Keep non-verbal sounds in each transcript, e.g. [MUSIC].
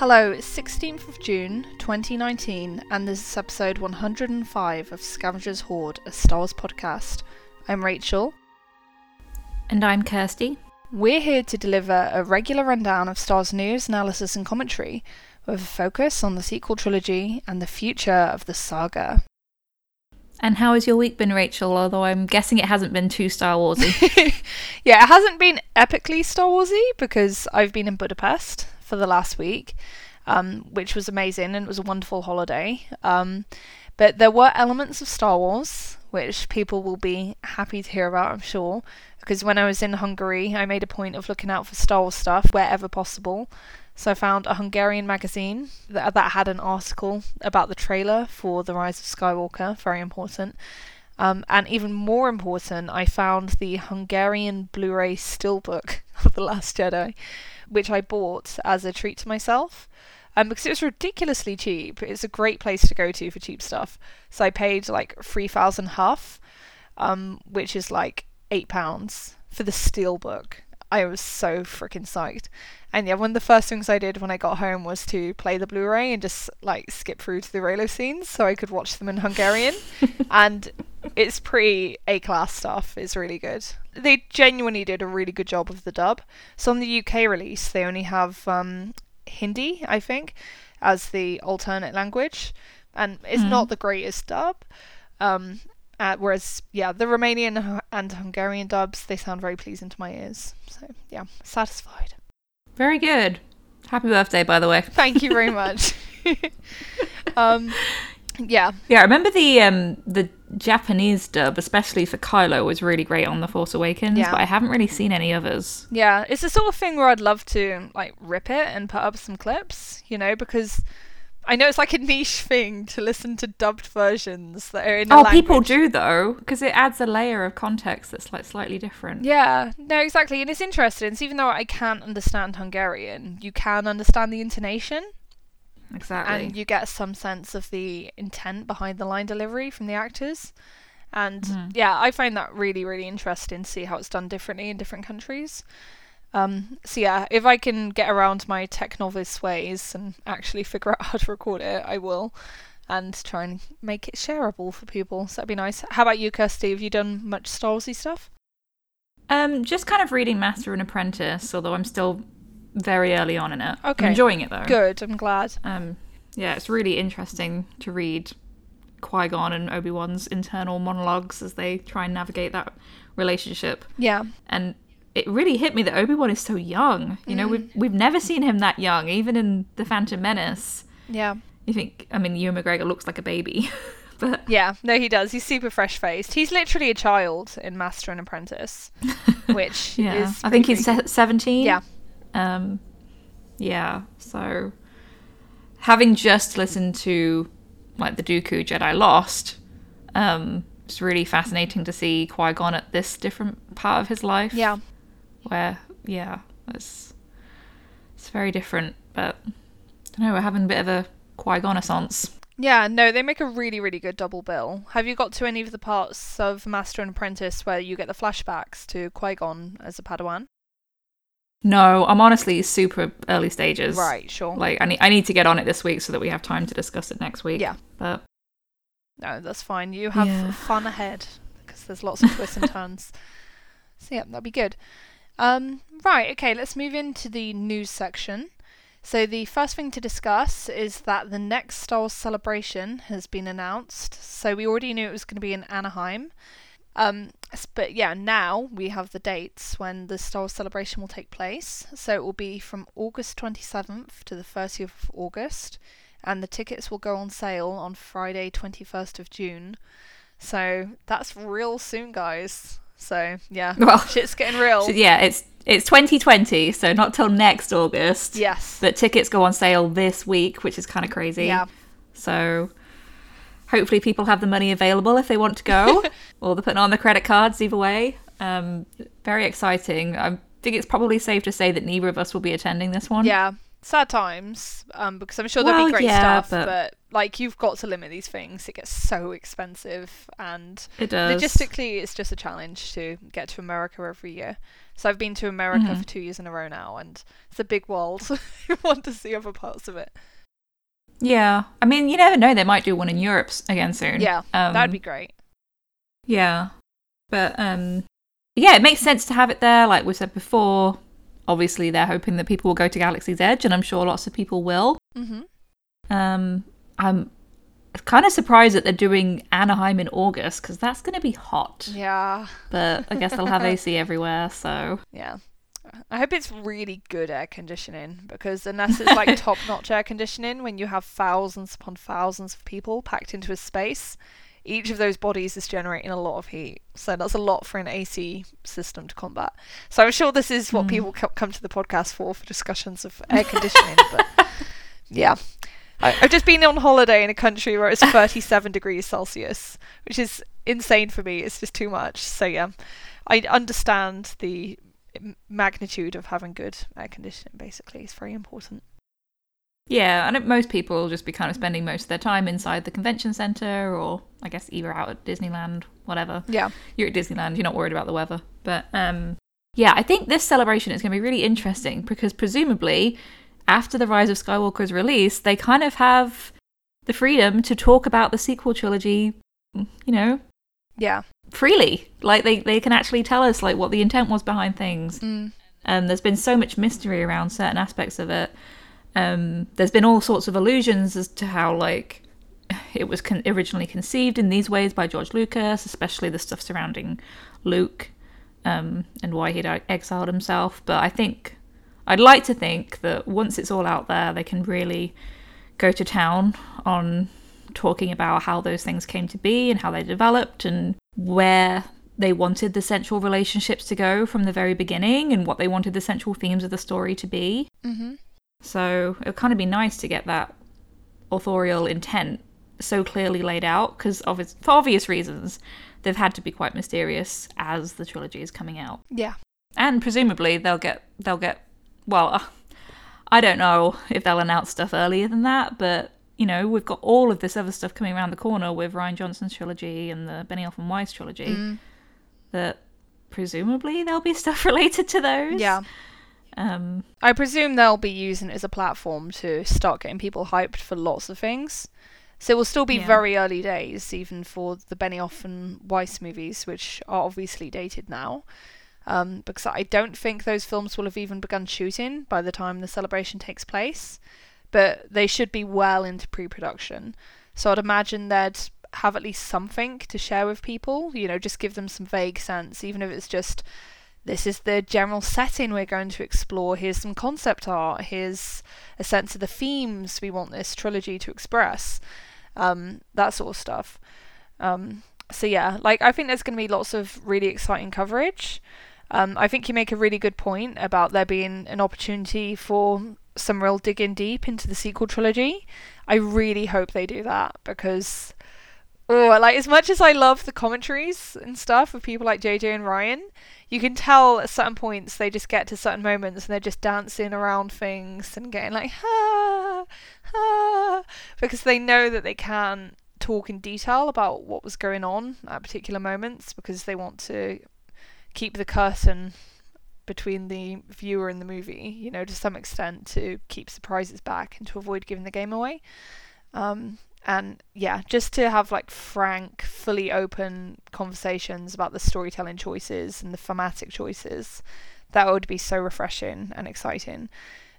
Hello, it's 16th of June 2019, and this is episode 105 of Scavengers Hoard, a Star Wars podcast. I'm Rachel. And I'm Kirsty. We're here to deliver a regular rundown of Star Wars news, analysis, and commentary, with a focus on the sequel trilogy and the future of the saga. And how has your week been, Rachel? Although I'm guessing it hasn't been too Star Warsy. [LAUGHS] yeah, it hasn't been epically Star Warsy because I've been in Budapest for the last week, um, which was amazing and it was a wonderful holiday. Um, but there were elements of Star Wars which people will be happy to hear about, I'm sure. Because when I was in Hungary, I made a point of looking out for Star Wars stuff wherever possible. So I found a Hungarian magazine that, that had an article about the trailer for The Rise of Skywalker, very important. Um, and even more important, I found the Hungarian Blu ray steelbook [LAUGHS] of The Last Jedi, which I bought as a treat to myself. Um, because it was ridiculously cheap. It's a great place to go to for cheap stuff. So I paid like three thousand huff, um, which is like eight pounds for the steelbook. I was so freaking psyched. And yeah, one of the first things I did when I got home was to play the Blu-ray and just like skip through to the Reylo scenes so I could watch them in Hungarian. [LAUGHS] and it's pretty A-class stuff. It's really good. They genuinely did a really good job of the dub. So on the UK release, they only have um, Hindi, I think, as the alternate language, and it's mm. not the greatest dub. Um, uh, whereas, yeah, the Romanian and Hungarian dubs they sound very pleasing to my ears. So yeah, satisfied. Very good. Happy birthday, by the way. Thank you very [LAUGHS] much. [LAUGHS] um, yeah. Yeah, I remember the um, the Japanese dub, especially for Kylo, was really great on The Force Awakens, yeah. but I haven't really seen any others. Yeah, it's the sort of thing where I'd love to like rip it and put up some clips, you know, because I know it's like a niche thing to listen to dubbed versions that are in. Oh, language. people do though, because it adds a layer of context that's like slightly different. Yeah, no, exactly, and it's interesting. So even though I can't understand Hungarian, you can understand the intonation. Exactly. And you get some sense of the intent behind the line delivery from the actors. And mm. yeah, I find that really, really interesting to see how it's done differently in different countries. Um, so yeah, if I can get around my tech novice ways and actually [LAUGHS] figure out how to record it, I will, and try and make it shareable for people. So that'd be nice. How about you, Kirsty? Have you done much Star Warsy stuff? Um, just kind of reading Master and Apprentice, although I'm still very early on in it. Okay, I'm enjoying it though. Good, I'm glad. Um, yeah, it's really interesting to read Qui Gon and Obi Wan's internal monologues as they try and navigate that relationship. Yeah, and it really hit me that Obi Wan is so young. You know, mm. we've we've never seen him that young, even in the Phantom Menace. Yeah. You think? I mean, Ewan McGregor looks like a baby, [LAUGHS] but yeah, no, he does. He's super fresh faced. He's literally a child in Master and Apprentice, [LAUGHS] which yeah, is I think he's seventeen. Yeah. Um, yeah. So, having just listened to like the Dooku Jedi Lost, um, it's really fascinating to see Qui Gon at this different part of his life. Yeah where yeah, it's it's very different. But I don't know, we're having a bit of a Qui Gonnaissance. Yeah, no, they make a really, really good double bill. Have you got to any of the parts of Master and Apprentice where you get the flashbacks to Qui Gon as a Padawan? No, I'm honestly super early stages. Right, sure. Like I need I need to get on it this week so that we have time to discuss it next week. Yeah. But no, that's fine. You have yeah. fun ahead because there's lots of twists and [LAUGHS] turns. So yeah, that'll be good. Um, right, okay, let's move into the news section. So, the first thing to discuss is that the next Star Wars celebration has been announced. So, we already knew it was going to be in Anaheim. Um, but yeah, now we have the dates when the Star Wars celebration will take place. So, it will be from August 27th to the 30th of August. And the tickets will go on sale on Friday, 21st of June. So, that's real soon, guys. So yeah, well, shit's getting real. So, yeah, it's it's 2020, so not till next August. Yes, but tickets go on sale this week, which is kind of crazy. Yeah. So hopefully people have the money available if they want to go, [LAUGHS] or they're putting on the credit cards. Either way, um, very exciting. I think it's probably safe to say that neither of us will be attending this one. Yeah, sad times. Um, because I'm sure there'll well, be great yeah, stuff, but... but like you've got to limit these things. It gets so expensive, and It does. logistically, it's just a challenge to get to America every year. So I've been to America Mhm. for two years in a row now, and it's a big world. [LAUGHS] you want to see other parts of it. Yeah. I mean, you never know. They might do one in Europe again soon. Yeah, Um, That'd be great. Yeah. But um yeah, it makes sense to have it there like we said before. Obviously, they're hoping that people will go to Galaxy's Edge and I'm sure lots of people will. Mm-hmm. Um I'm kind of surprised that they're doing Anaheim in August cuz that's going to be hot. Yeah, But I guess they'll have [LAUGHS] AC everywhere, so yeah. I hope it's really good air conditioning because unless it's like [LAUGHS] top notch air conditioning, when you have thousands upon thousands of people packed into a space, each of those bodies is generating a lot of heat. So that's a lot for an AC system to combat. So I'm sure this is what hmm. people co- come to the podcast for for discussions of air conditioning. but [LAUGHS] yeah. I, I've just been on holiday in a country where it's 37 degrees Celsius, which is insane for me. It's just too much. So yeah, I understand the magnitude of having good air conditioning. Basically, is very important. yeah, I think most people will just be kind of spending most of their time inside the convention center or I guess either out at Disneyland, whatever. Yeah, you're at Disneyland, you're not worried about the weather. But um, yeah, I think this celebration is going to be really interesting because presumably, after the Rise of Skywalker is released, they kind of have the freedom to talk about the sequel trilogy, you know, yeah, freely. Like they, they can actually tell us like what the intent was behind things. mm. Um, there's been so much mystery around certain aspects of it. Um, there's been all sorts of allusions as to how like it was con- originally conceived in these ways by George Lucas, especially the stuff surrounding Luke um, and why he'd exiled himself. But I think I'd like to think that once it's all out there, they can really go to town on talking about how those things came to be and how they developed and where they wanted the central relationships to go from the very beginning and what they wanted the central themes of the story to be. hmm So it would kind of be nice to get that authorial intent so clearly laid out because obvious, for obvious reasons they've had to be quite mysterious as the trilogy is coming out. Yeah, and presumably they'll get they'll get well uh, [LAUGHS] i don't know if they'll announce stuff earlier than that but you know we've got all of this other stuff coming around the corner with Rian Johnson's trilogy and the benioff and weiss trilogy Mm. that presumably there'll be [LAUGHS] stuff related to those yeah. um I presume they'll be using it as a platform to start getting people hyped for lots of things. So it will still be Yeah. very early days, even for the Benioff and Weiss movies, which are obviously dated now. Um, because I don't think those films will have even begun shooting by the time the celebration takes place. But they should be well into pre production. So I'd imagine they'd have at least something to share with people, you know, just give them some vague sense, even if it's just this is the general setting we're going to explore. Here's some concept art. Here's a sense of the themes we want this trilogy to express. Um, that sort of stuff. Um, so yeah, like I think there's going to be lots of really exciting coverage. Um, I think you make a really good point about there being an opportunity for some real digging deep into the sequel trilogy. I really hope they do that because, oh, like as much as I love the commentaries and stuff of people like JJ and Rian, you can tell at certain points they just get to certain moments and they're just dancing around things and getting like ha ha because they know that they can talk in detail about what was going on at particular moments because they want to keep the curtain between the viewer and the movie, you know, to some extent to keep surprises back and to avoid giving the game away. Um, and yeah, just to have like frank, fully open conversations about the storytelling choices and the thematic choices, that would be so refreshing and exciting.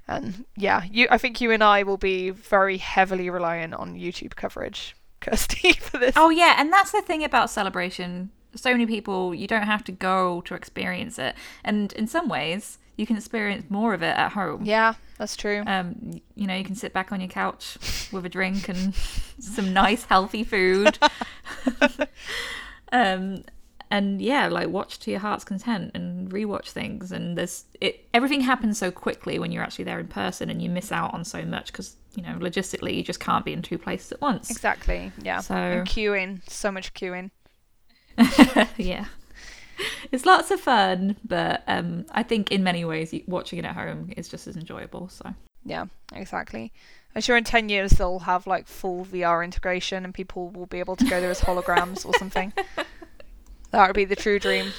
And yeah, you, I think you and I will be very heavily reliant on YouTube coverage, [LAUGHS] Kirsty, for this. Oh yeah, and that's the thing about celebration. So many people, you don't have to go to experience it, and in some ways, you can experience more of it at home. Yeah, that's true. Um, you know, you can sit back on your couch with a drink and [LAUGHS] some nice healthy food. [LAUGHS] um, and yeah, like watch to your heart's content and rewatch things. And there's it. Everything happens so quickly when you're actually there in person, and you miss out on so much because you know logistically you just can't be in two places at once. Exactly. Yeah. So- and queuing, so much queuing. [LAUGHS] yeah. It's lots of fun, but um, I think in many ways watching it at home is just as enjoyable. So Yeah, exactly. I'm sure in 10 years they'll have like full VR integration and people will be able to go there as holograms or something. [LAUGHS] That would be the true dream.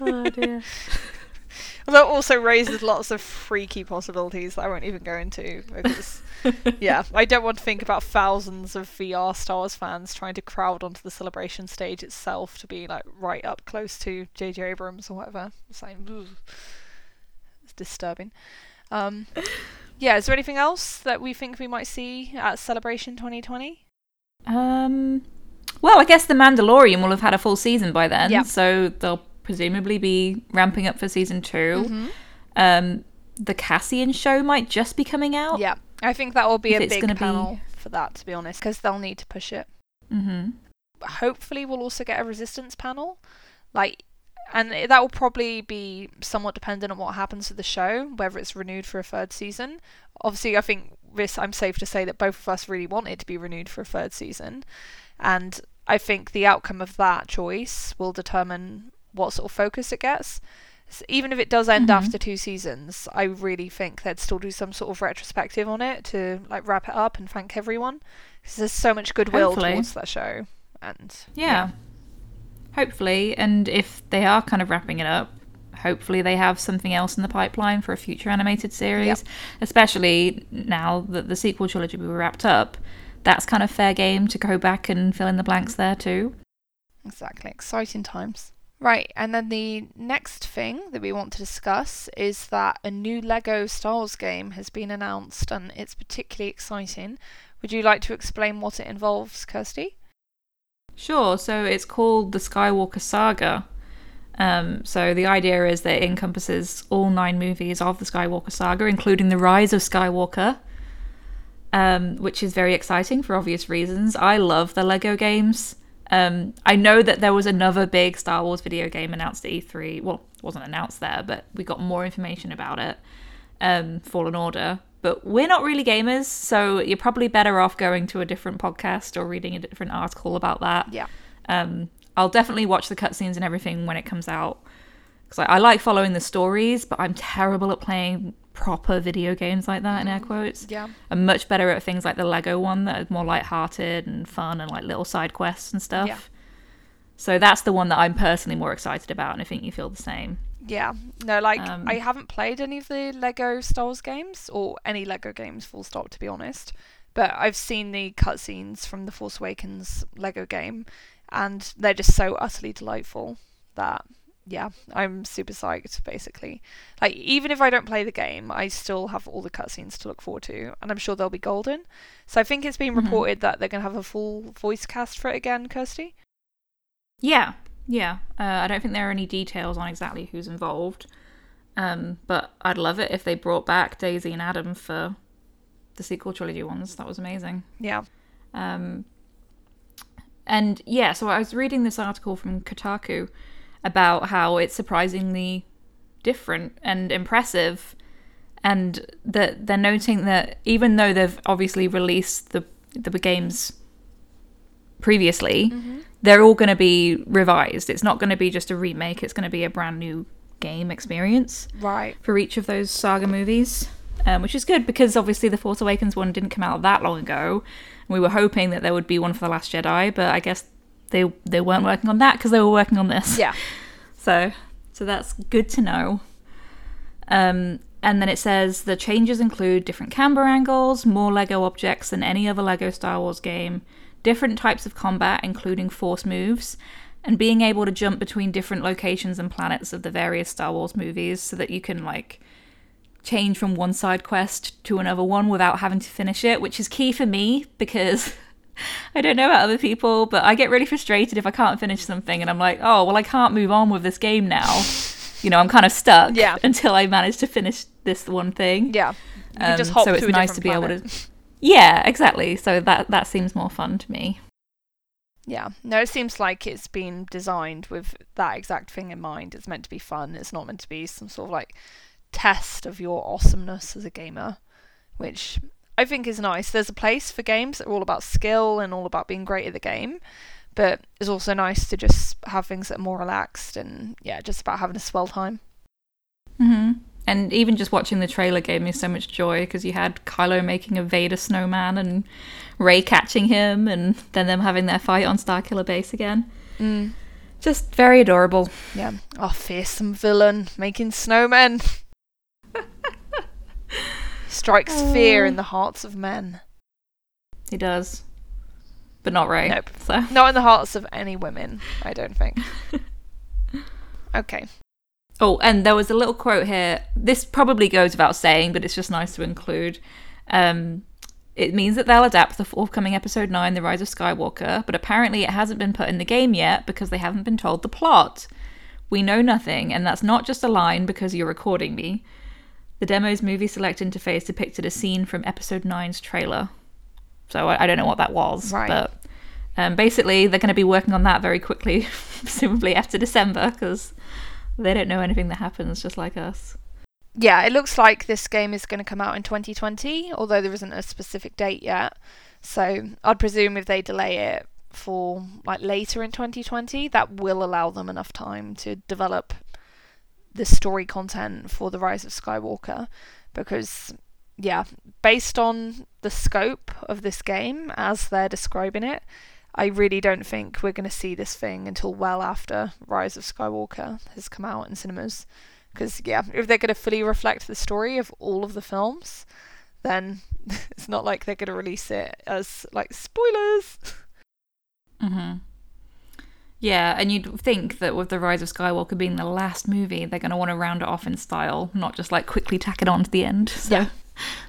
oh dear. [LAUGHS] Although it also raises lots of freaky possibilities that I won't even go into because, [LAUGHS] yeah, I don't want to think about thousands of VR Star Wars fans trying to crowd onto the celebration stage itself to be like right up close to J.J. Abrams or whatever. It's like, it's disturbing. Um, [LAUGHS] yeah, is there anything else that we think we might see at Celebration 2020? Um, well, I guess the Mandalorian will have had a full season by then, Yeah. so they'll presumably be ramping up for season 2 Mm-hmm. Um, the Cassian show might just be coming out. Yeah, I think that will be If a big gonna be- panel for that, to be honest, because they'll need to push it. Mm-hmm. hopefully we'll also get a resistance panel like and that will probably be somewhat dependent on what happens to the show whether it's renewed for a third season obviously i think this i'm safe to say that both of us really want it to be renewed for a third season and i think the outcome of that choice will determine what sort of focus it gets S- even if it does end Mhm. after two seasons i really think they'd still do some sort of retrospective on it to like wrap it up and thank everyone because there's so much goodwill Hopefully. towards that show and Yeah. Hopefully, and if they are kind of wrapping it up, hopefully they have something else in the pipeline for a future animated series. Yep. Especially now that the sequel trilogy will be wrapped up, that's kind of fair game to go back and fill in the blanks there too. Exactly. Exciting times. Right, and then the next thing that we want to discuss is that a new Lego Star Wars game has been announced and it's particularly exciting. Would you like to explain what it involves, Kirsty? Sure. So it's called the Skywalker Saga. Um, so the idea is that it encompasses all nine movies of the Skywalker Saga, including the Rise of Skywalker, um, which is very exciting for obvious reasons. I love the Lego games. Um, I know that there was another big Star Wars video game announced at E3. Well, it wasn't announced there, but we got more information about it. Um, Fallen Order. But we're not really gamers, so you're probably better off going to a different podcast or reading a different article about that. Yeah. Um, I'll definitely watch the cutscenes and everything when it comes out because I, I like following the stories, but I'm terrible at playing proper video games like that in air quotes. Yeah. I'm much better at things like the Lego one that are more light-hearted and fun and like little side quests and stuff. Yeah. So that's the one that I'm personally more excited about, and I think you feel the same. Yeah. No, like Um, I haven't played any of the Lego Star Wars games or any Lego games full stop to be honest. But I've seen the cutscenes from the Force Awakens Lego game and they're just so utterly delightful that yeah, I'm super psyched basically. Like even if I don't play the game, I still have all the cutscenes to look forward to and I'm sure they'll be golden. So I think it's been Mhm. reported that they're going to have a full voice cast for it again, Kirsty. Yeah, yeah. Uh, I don't think there are any details on exactly who's involved, um, but I'd love it if they brought back Daisy and Adam for the sequel trilogy ones. That was amazing. Yeah. Um, and yeah, so I was reading this article from Kotaku about how it's surprisingly different and impressive, and that they're noting that even though they've obviously released the the games previously, they're all going to be revised. It's not going to be just a remake. It's going to be a brand new game experience Right. for each of those saga movies, um, which is good because obviously the Force Awakens one didn't come out that long ago. We were hoping that there would be one for the Last Jedi, but I guess they they weren't working on that because they were working on this. Yeah. [LAUGHS] So so that's good to know. Um, and then it says the changes include different camera angles, more Lego objects than any other Lego Star Wars game, different types of combat, including force moves, and being able to jump between different locations and planets of the various Star Wars movies so that you can like change from one side quest to another one without having to finish it, which is key for me because [LAUGHS] [LAUGHS] I don't know about other people, but I get really frustrated if I can't finish something and I'm like, oh, well, I can't move on with this game now. [LAUGHS] You know, I'm kind of stuck Yeah. [LAUGHS] until I manage to finish this one thing. Yeah. You can just Um, so it's nice to be able to. Yeah, exactly. So that that seems more fun to me. Yeah. No, it seems like it's been designed with that exact thing in mind. It's meant to be fun. It's not meant to be some sort of like test of your awesomeness as a gamer, which I think is nice. There's a place for games that are all about skill and all about being great at the game, but it's also nice to just have things that are more relaxed and yeah, just about having a swell time. hmm And even just watching the trailer gave me so much joy because you had Kylo making a Vader snowman and Rey catching him, and then them having their fight on Starkiller Base again. Mm. Just very adorable. Yeah. Oh, fearsome villain making snowmen. [LAUGHS] Strikes fear in the hearts of men. He does, but not Rey. Nope. So Not in the hearts of any women, I don't think. [LAUGHS] Okay. Oh, and there was a little quote here. This probably goes without saying, but it's just nice to include. Um, it means that they'll adapt the forthcoming episode 9, The Rise of Skywalker, but apparently it hasn't been put in the game yet because they haven't been told the plot. We know nothing, and that's not just a line because you're recording me. The demo's movie select interface depicted a scene from episode 9's trailer. So I, I don't know what that was, Right. but um, basically they're going to be working on that very quickly, [LAUGHS] presumably after December, because they don't know anything that happens, just like us. Yeah, it looks like this game is going to come out in 2020, although there isn't a specific date yet. So I'd presume if they delay it for like later in 2020, that will allow them enough time to develop the story content for the Rise of Skywalker. Because, yeah, based on the scope of this game as they're describing it, I really don't think we're going to see this thing until well after Rise of Skywalker has come out in cinemas. Because, yeah, if they're going to fully reflect the story of all of the films, then [LAUGHS] it's not like they're going to release it as, like, spoilers. hmm Yeah, and you'd think that with the Rise of Skywalker being the last movie, they're going to want to round it off in style, not just like quickly tack it on to the end. [LAUGHS] So Yeah.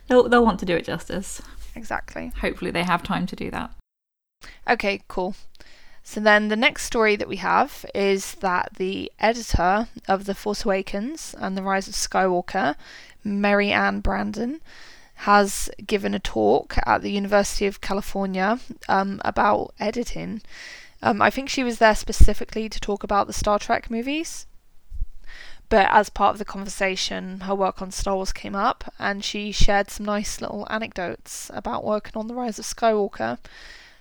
they'll, they'll want to do it justice. Exactly. Hopefully, they have time to do that. Okay, cool. So then the next story that we have is that the editor of The Force Awakens and The Rise of Skywalker, Maryann Brandon, has given a talk at the University of California um, about editing. Um, I think she was there specifically to talk about the Star Trek movies. But as part of the conversation, her work on Star Wars came up, and she shared some nice little anecdotes about working on The Rise of Skywalker.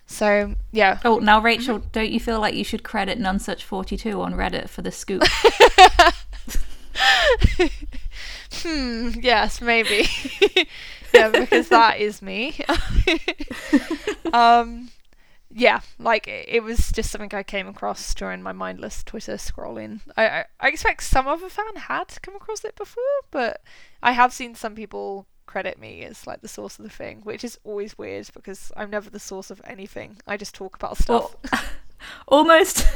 So, yeah, Oh, now, Rachel, don't you feel like you should credit Nonesuch42 on Reddit for the scoop? [LAUGHS] Hmm, yes, maybe. [LAUGHS] yeah, because that is me. [LAUGHS] um, yeah, like it was just something I came across during my mindless Twitter scrolling. I, I I expect some other fan had come across it before, but I have seen some people credit me as like the source of the thing, which is always weird because I'm never the source of anything. I just talk about stuff. Well, [LAUGHS] almost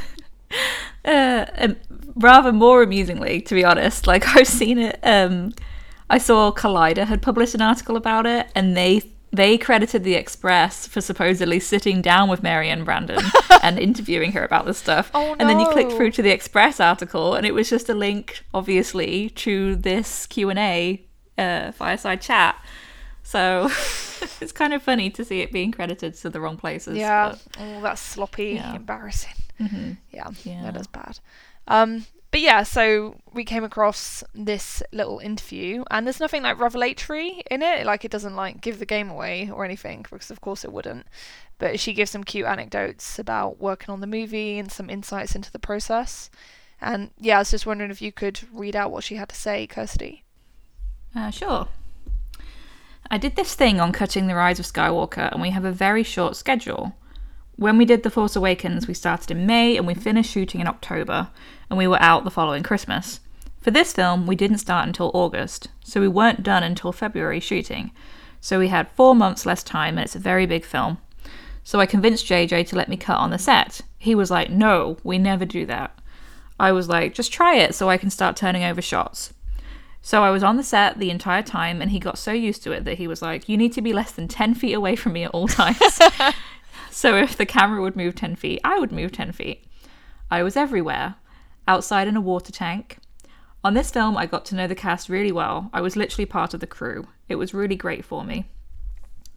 [LAUGHS] uh, um, rather more amusingly, to be honest. Like [LAUGHS] I've seen it. Um, I saw Collider had published an article about it, and they they credited the Express for supposedly sitting down with Maryann Brandon [LAUGHS] and interviewing her about this stuff. Oh, And then you click no. through to the Express article, and it was just a link, obviously, to this Q and A uh, fireside chat. So [LAUGHS] it's kind of funny to see it being credited to the wrong places. yeah, but- oh, that's sloppy, Yeah. embarrassing. Mhm. Yeah, Yeah. that is bad. Um, but yeah, so we came across this little interview, and there's nothing like revelatory in it. Like it doesn't like give the game away or anything, because of course it wouldn't. But she gives some cute anecdotes about working on the movie and some insights into the process. And yeah, I was just wondering if you could read out what she had to say, Kirsty. Uh, sure. I did this thing on cutting the rise of Skywalker, and we have a very short schedule. When we did The Force Awakens, we started in May and we finished shooting in October, and we were out the following Christmas. For this film, we didn't start until August, so we weren't done until February shooting. So we had four months less time, and it's a very big film. So I convinced JJ to let me cut on the set. He was like, No, we never do that. I was like, Just try it so I can start turning over shots. So I was on the set the entire time, and he got so used to it that he was like, You need to be less than 10 feet away from me at all times. [LAUGHS] so if the camera would move 10 feet, I would move 10 feet. I was everywhere outside in a water tank. On this film, I got to know the cast really well. I was literally part of the crew. It was really great for me.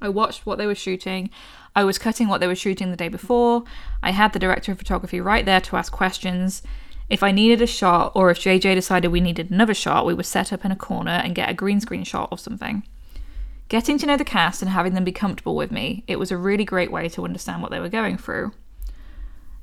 I watched what they were shooting. I was cutting what they were shooting the day before. I had the director of photography right there to ask questions. If I needed a shot, or if JJ decided we needed another shot, we would set up in a corner and get a green screen shot of something. Getting to know the cast and having them be comfortable with me, it was a really great way to understand what they were going through.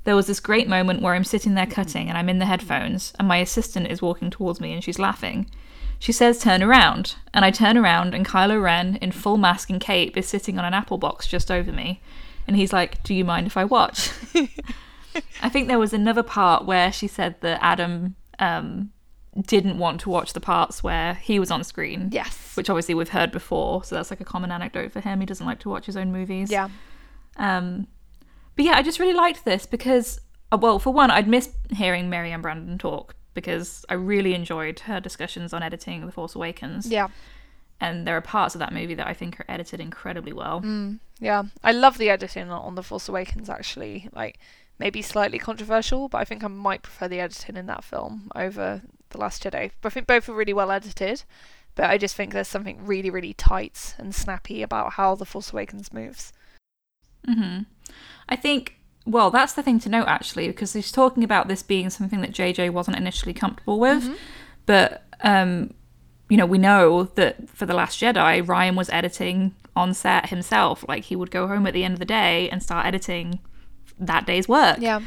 there was this great moment where I'm sitting there cutting and I'm in the headphones and my assistant is walking towards me and she's laughing. She says, Turn around. And I turn around and Kylo Ren, in full mask and cape, is sitting on an apple box just over me. And he's like, Do you mind if I watch? [LAUGHS] I think there was another part where she said that Adam um, didn't want to watch the parts where he was on screen. Yes. Which obviously we've heard before, so that's like a common anecdote for him. He doesn't like to watch his own movies. Yeah. Um, but yeah, I just really liked this because, uh, well, for one, I'd missed hearing Mary Maryann Brandon talk because I really enjoyed her discussions on editing The Force Awakens. Yeah. And there are parts of that movie that I think are edited incredibly well. Mm, yeah. I love the editing on The Force Awakens, actually. Like, maybe slightly controversial, but I think I might prefer the editing in that film over The Last Jedi. But I think both are really well edited, but I just think there's something really, really tight and snappy about how The Force Awakens moves. hmm I think, well, that's the thing to note actually, because he's talking about this being something that JJ wasn't initially comfortable with. But, um, you know, we know that for The Last Jedi, Rian was editing on set himself. Like, he would go home at the end of the day and start editing that day's work. Yeah.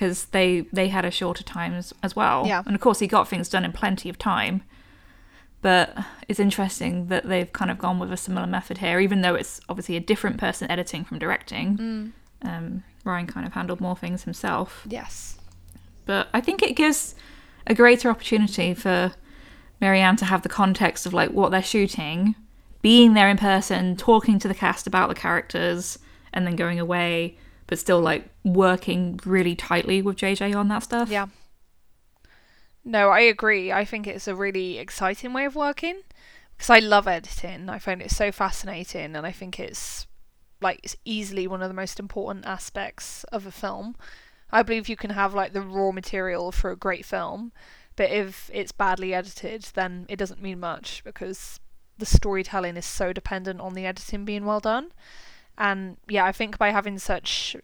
Because they, they had a shorter time as, as well. Yeah. And of course, he got things done in plenty of time. But it's interesting that they've kind of gone with a similar method here, even though it's obviously a different person editing from directing um, Rian kind of handled more things himself. Yes. But I think it gives a greater opportunity for Maryann to have the context of like what they're shooting, being there in person, talking to the cast about the characters, and then going away, but still like working really tightly with JJ on that stuff. Yeah. No, I agree. I think it's a really exciting way of working because I love editing. I find it so fascinating, and I think it's like it's easily one of the most important aspects of a film. I believe you can have like the raw material for a great film, but if it's badly edited, then it doesn't mean much because the storytelling is so dependent on the editing being well done. And yeah, I think by having such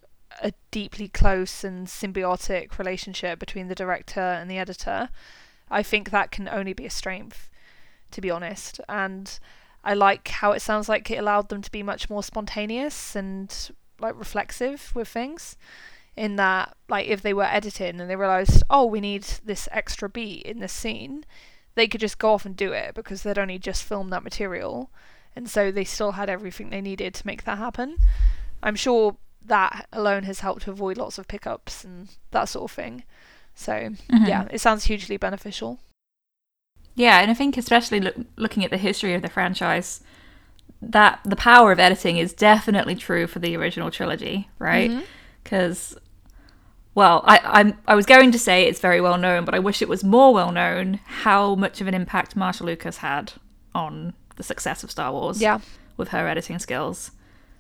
a deeply close and symbiotic relationship between the director and the editor, I think that can only be a strength, to be honest. And I like how it sounds like it allowed them to be much more spontaneous and like reflexive with things. In that, like, if they were editing and they realized, oh, we need this extra beat in this scene, they could just go off and do it because they'd only just filmed that material. And so they still had everything they needed to make that happen. I'm sure that alone has helped to avoid lots of pickups and that sort of thing. So, Mhm. yeah, it sounds hugely beneficial. Yeah, and I think especially look, looking at the history of the franchise, that the power of editing is definitely true for the original trilogy, right? Because, well, I I'm I was going to say it's very well known, but I wish it was more well known how much of an impact Marcia Lucas had on the success of Star Wars. Yeah. with her editing skills.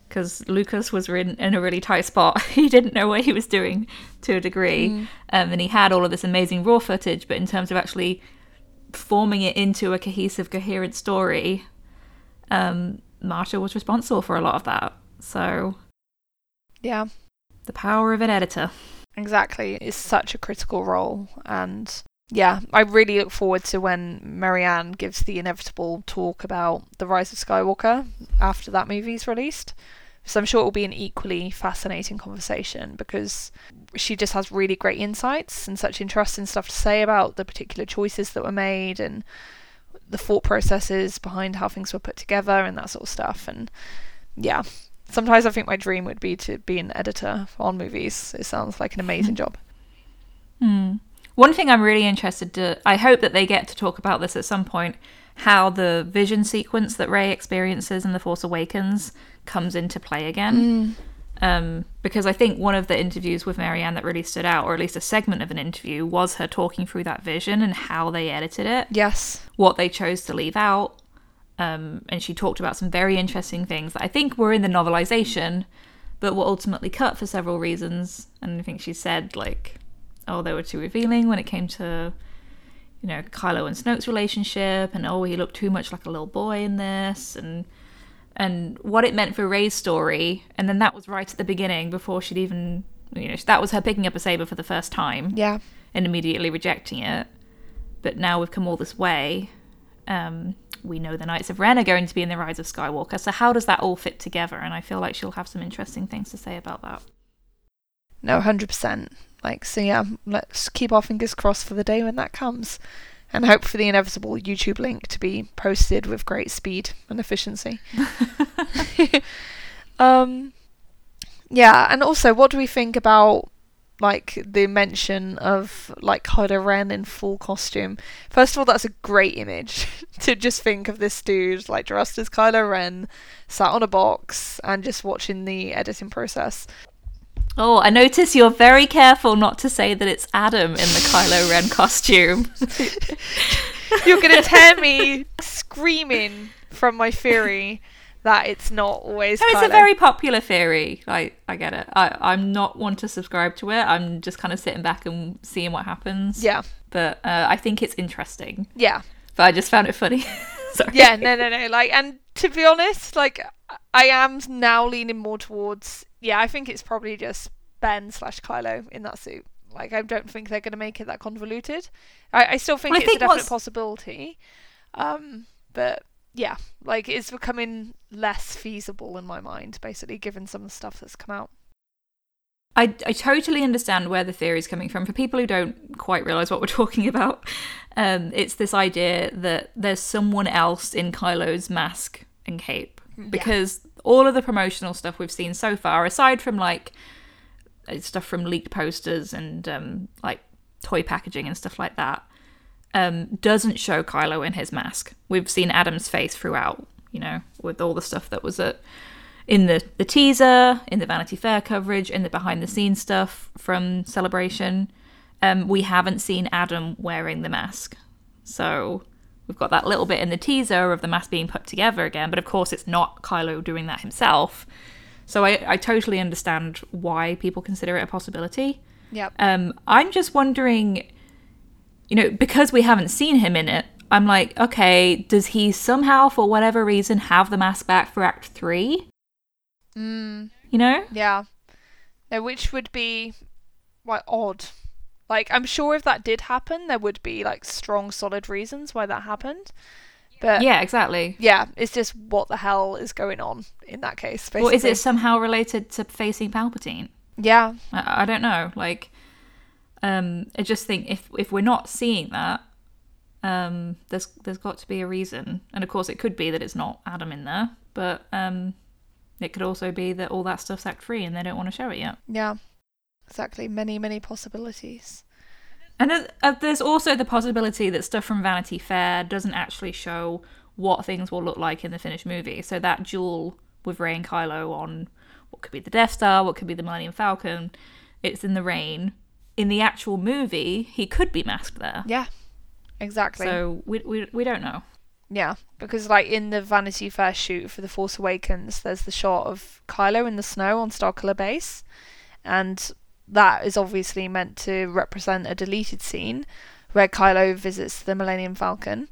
Because Lucas was in, in a really tight spot. [LAUGHS] he didn't know what he was doing to a degree. Um, and he had all of this amazing raw footage, but in terms of actually forming it into a cohesive, coherent story, um, Marcia was responsible for a lot of that. So, Yeah. the power of an editor. Exactly. It's such a critical role. And yeah, I really look forward to when Maryann gives the inevitable talk about The Rise of Skywalker after that movie's released. So I'm sure it will be an equally fascinating conversation because she just has really great insights and such interesting stuff to say about the particular choices that were made and the thought processes behind how things were put together and that sort of stuff. And yeah, sometimes I think my dream would be to be an editor on movies. It sounds like an amazing [LAUGHS] job. Hmm. One thing I'm really interested to, I hope that they get to talk about this at some point, how the vision sequence that Rey experiences in The Force Awakens comes into play again. Um, because I think one of the interviews with Maryann that really stood out, or at least a segment of an interview, was her talking through that vision and how they edited it, Yes. what they chose to leave out. Um, and she talked about some very interesting things that I think were in the novelization, but were ultimately cut for several reasons. And I think she said, like, oh, they were too revealing when it came to, you know, Kylo and Snoke's relationship, and oh, he looked too much like a little boy in this, and and what it meant for Rey's story. And then that was right at the beginning before she'd even, you know, that was her picking up a saber for the first time Yeah. and immediately rejecting it. But now we've come all this way. Um, we know the Knights of Ren are going to be in the Rise of Skywalker. So how does that all fit together? And I feel like she'll have some interesting things to say about that. no, hundred percent. Like so, yeah. Let's keep our fingers crossed for the day when that comes, and hope for the inevitable YouTube link to be posted with great speed and efficiency. [LAUGHS] [LAUGHS] um, yeah, and also, what do we think about like the mention of like Kylo Ren in full costume? First of all, that's a great image [LAUGHS] to just think of this dude like dressed as Kylo Ren, sat on a box and just watching the editing process. Oh, I notice you're very careful not to say that it's Adam in the Kylo Ren [LAUGHS] costume. You're gonna tear me [LAUGHS] screaming from my theory that it's not always. No, it's Kylo. a very popular theory. Like, I get it. I, I'm not one to subscribe to it. I'm just kind of sitting back and seeing what happens. yeah, But uh, I think it's interesting. yeah, But I just found it funny. [LAUGHS] Sorry. yeah. No, no, no. Like, and to be honest, like, I am now leaning more towards. Yeah, I think it's probably just Ben slash Kylo in that suit. Like, I don't think they're gonna make it that convoluted. I, I still think I it's think a definite what's- possibility. Um, but yeah, like, it's becoming less feasible in my mind, basically, given some of the stuff that's come out. I, I totally understand where the theory is coming from. For people who don't quite realize what we're [LAUGHS] talking about, um, it's this idea that there's someone else in Kylo's mask and cape. Because all of the promotional stuff we've seen so far, aside from like uh, stuff from leaked posters and um, like toy packaging and stuff like that, um, doesn't show Kylo in his mask. We've seen Adam's face throughout, you know, with all the stuff that was at in the, the teaser, in the Vanity Fair coverage, in the behind the scenes stuff from Celebration, um, we haven't seen Adam wearing the mask. So we've got that little bit in the teaser of the mask being put together again, but of course it's not Kylo doing that himself. So I, I totally understand why people consider it a possibility. Yep. Um, I'm just wondering, you know, because we haven't seen him in it, I'm like, okay, does he somehow, for whatever reason, have the mask back for Act Three? Mm. You know? Yeah. Now, which would be like odd. Like, I'm sure if that did happen, there would be like strong, solid reasons why that happened. But yeah, exactly. Yeah, it's just what the hell is going on in that case. Basically. Or is it somehow related to facing Palpatine? Yeah, I, I don't know. Like, um, I just think if if we're not seeing that, um, there's there's got to be a reason, and of course it could be that it's not Adam in there, but um, it could also be that all that stuff's Act free and they don't want to show it yet. yeah, exactly. Many, many possibilities. And there's also the possibility that stuff from Vanity Fair doesn't actually show what things will look like in the finished movie. So that duel with Rey and Kylo on what could be the Death Star, what could be the Millennium Falcon, it's in the rain. In the actual movie, he could be masked there. Yeah, exactly. So we, we, we don't know. Yeah, because like in the Vanity Fair shoot for The Force Awakens, there's the shot of Kylo in the snow on Starkiller Base, and that is obviously meant to represent a deleted scene where Kylo visits the Millennium Falcon.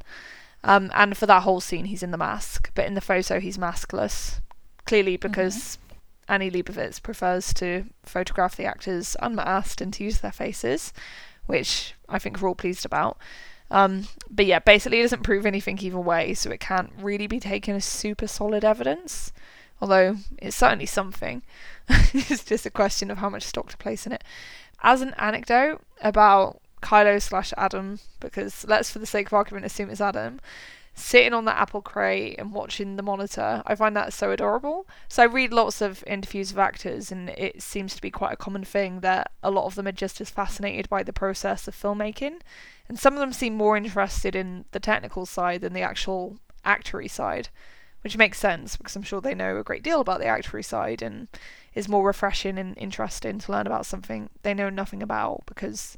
Um, and for that whole scene, he's in the mask, but in the photo, he's maskless. Clearly, because Annie Leibovitz prefers to photograph the actors unmasked and to use their faces, which I think we're all pleased about. Um, but yeah, basically, it doesn't prove anything either way, so it can't really be taken as super solid evidence. Although it's certainly something. [LAUGHS] it's just a question of how much stock to place in it. As an anecdote about Kylo slash Adam, because let's, for the sake of argument, assume it's Adam, sitting on the apple crate and watching the monitor, I find that so adorable. So I read lots of interviews of actors, and it seems to be quite a common thing that a lot of them are just as fascinated by the process of filmmaking and some of them seem more interested in the technical side than the actual actory side, which makes sense because I'm sure they know a great deal about the actory side and is more refreshing and interesting to learn about something they know nothing about. Because,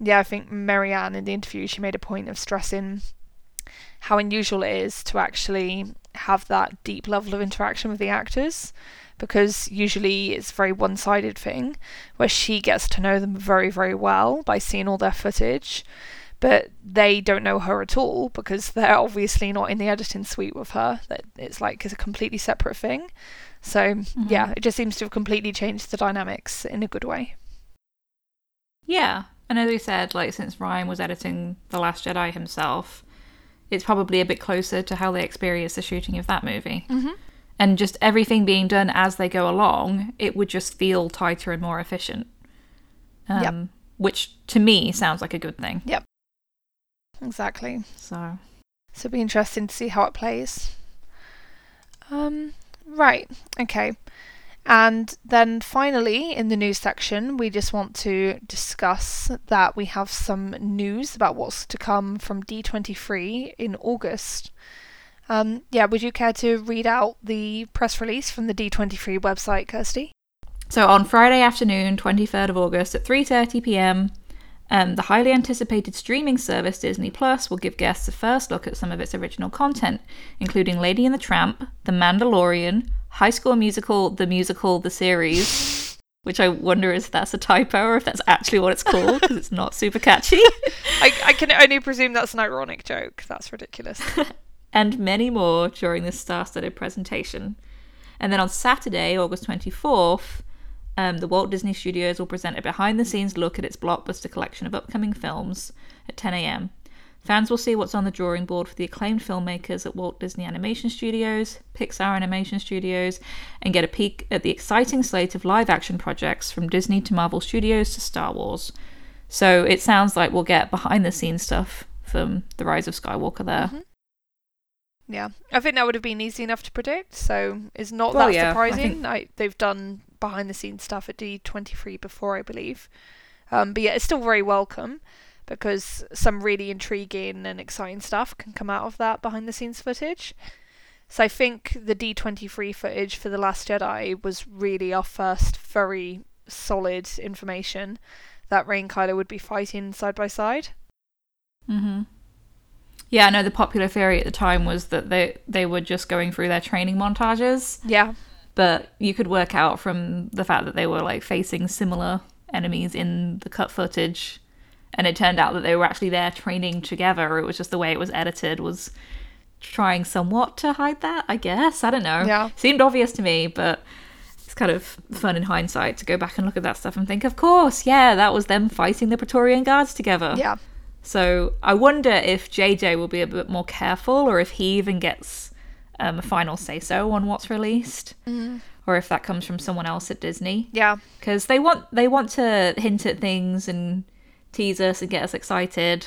yeah, I think Maryann in the interview she made a point of stressing how unusual it is to actually have that deep level of interaction with the actors because usually it's a very one sided thing where she gets to know them very, very well by seeing all their footage, but they don't know her at all because they're obviously not in the editing suite with her. That it's like it's a completely separate thing. So yeah, it just seems to have completely changed the dynamics in a good way. Yeah, and as we said, like since Rian was editing The Last Jedi himself, it's probably a bit closer to how they experience the shooting of that movie. Mm-hmm. And just everything being done as they go along, it would just feel tighter and more efficient. Um, Yep. Which to me sounds like a good thing. Exactly. So So it'll be interesting to see how it plays. Um, right, okay. And then finally, in the news section, we just want to discuss that we have some news about what's to come from D23 in August. Um, yeah, would you care to read out the press release from the D23 website, Kirsty? So on Friday afternoon, 23rd of August at 3:30 p.m., um, the highly anticipated streaming service Disney Plus will give guests a first look at some of its original content, including Lady and the Tramp, The Mandalorian, High School Musical, the musical, the series. Which I wonder if that's a typo or if that's actually what it's called because it's not super catchy. [LAUGHS] I, I can only presume that's an ironic joke. That's ridiculous. [LAUGHS] and many more during this star-studded presentation. And then on Saturday, August 24th, um, the Walt Disney Studios will present a behind-the-scenes look at its blockbuster collection of upcoming films at 10 a.m. Fans will see what's on the drawing board for the acclaimed filmmakers at Walt Disney Animation Studios, Pixar Animation Studios, and get a peek at the exciting slate of live-action projects from Disney to Marvel Studios to Star Wars. So it sounds like we'll get behind-the-scenes stuff from The Rise of Skywalker there. Mhm. Yeah, I think that would have been easy enough to predict, so it's not Well, that yeah, I surprising. think- I they've done behind the scenes stuff at D23 before, I believe. Um, but yeah, it's still very welcome because some really intriguing and exciting stuff can come out of that behind the scenes footage. So I think the D23 footage for The Last Jedi was really our first very solid information that Rey and Kylo would be fighting side by side. hmm Yeah, I know the popular theory at the time was that they they were just going through their training montages, Yeah, but you could work out from the fact that they were like facing similar enemies in the cut footage, and it turned out that they were actually there training together. It was just the way it was edited was trying somewhat to hide that. I guess I don't know. Yeah. seemed obvious to me, but. It's kind of fun in hindsight to go back and look at that stuff and think, of course, yeah, that was them fighting the Praetorian Guards together. yeah. So I wonder if JJ will be a bit more careful, or if he even gets um, a final say so on what's released, or if that comes from someone else at Disney, Yeah, because they want they want to hint at things and tease us and get us excited,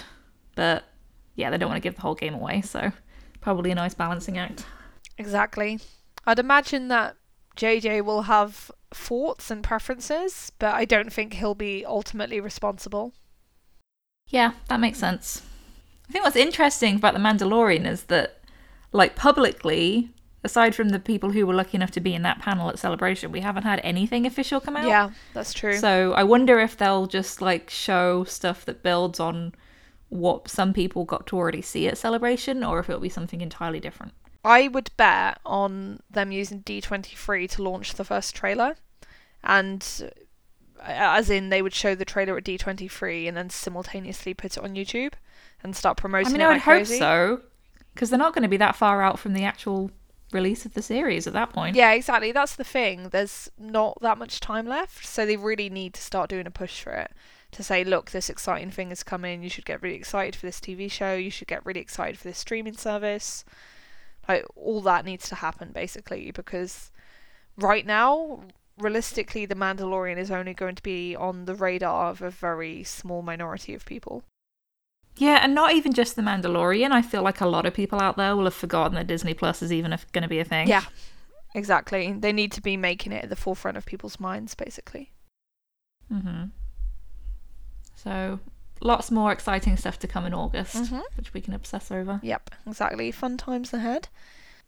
but yeah, they don't want to give the whole game away. So probably a nice balancing act. Exactly. I'd imagine that JJ will have thoughts and preferences, but I don't think he'll be ultimately responsible. Yeah, that makes sense. I think what's interesting about The Mandalorian is that, like, publicly, aside from the people who were lucky enough to be in that panel at Celebration, we haven't had anything official come out. Yeah, that's true. So I wonder if they'll just, like, show stuff that builds on what some people got to already see at Celebration, or if it'll be something entirely different. I would bet on them using D23 to launch the first trailer. And uh, as in, they would show the trailer at D23 and then simultaneously put it on YouTube and start promoting it. I mean, I would like hope crazy. so, because they're not going to be that far out from the actual release of the series at that point. Yeah, exactly. That's the thing. There's not that much time left, so they really need to start doing a push for it. To say, look, this exciting thing is coming. You should get really excited for this TV show. You should get really excited for this streaming service. Like all that needs to happen basically because right now, realistically, The Mandalorian is only going to be on the radar of a very small minority of people. Yeah, and not even just The Mandalorian. I feel like a lot of people out there will have forgotten that Disney Plus is even going to be a thing. Yeah, exactly. They need to be making it at the forefront of people's minds, basically. Mm-hmm. So, lots more exciting stuff to come in August, Mhm. which we can obsess over. Yep, exactly. Fun times ahead.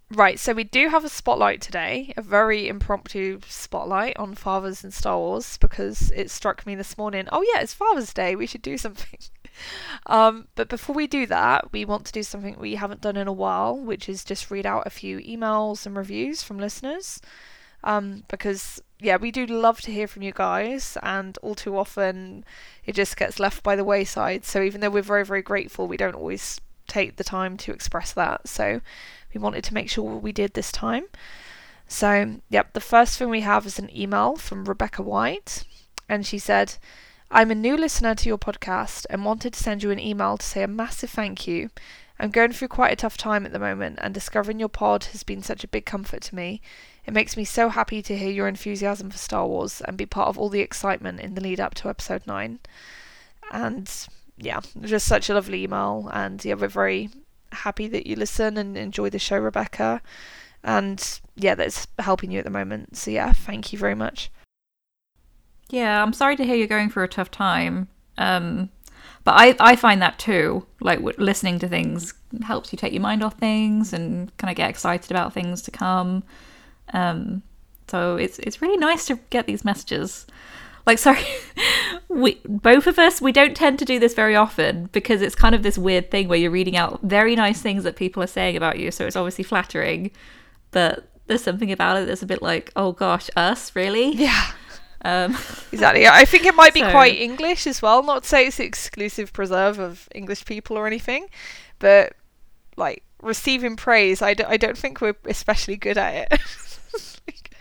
Right, so we do have a spotlight today, a very impromptu spotlight on fathers in Star Wars because it struck me this morning. Oh yeah, it's Father's Day. We should do something. [LAUGHS] um, but before we do that, we want to do something we haven't done in a while, which is just read out a few emails and reviews from listeners. Um, because yeah, we do love to hear from you guys, and all too often it just gets left by the wayside. So even though we're very very grateful, we don't always take the time to express that. So we wanted to make sure we did this time. So, yep, the first thing we have is an email from Rebecca White, and she said, I'm a new listener to your podcast and wanted to send you an email to say a massive thank you. I'm going through quite a tough time at the moment, and discovering your pod has been such a big comfort to me. It makes me so happy to hear your enthusiasm for Star Wars and be part of all the excitement in the lead up to episode 9. And yeah, just such a lovely email. And yeah, we're very happy that you listen and enjoy the show, Rebecca. And yeah, that's helping you at the moment. So yeah, thank you very much. Yeah, I'm sorry to hear you're going through a tough time. Um, but I, I find that too. Like listening to things helps you take your mind off things and kind of get excited about things to come. Um, so it's it's really nice to get these messages. Like, [LAUGHS] sorry, we both of us we don't tend to do this very often because it's kind of this weird thing where you're reading out very nice things that people are saying about you. So it's obviously flattering, but there's something about it that's a bit like, oh gosh, us really? Yeah. Um, [LAUGHS] Exactly. I think it might be So- quite English as well. Not to say it's the exclusive preserve of English people or anything, but like receiving praise, I, d- I don't think we're especially good at it. [LAUGHS] Like,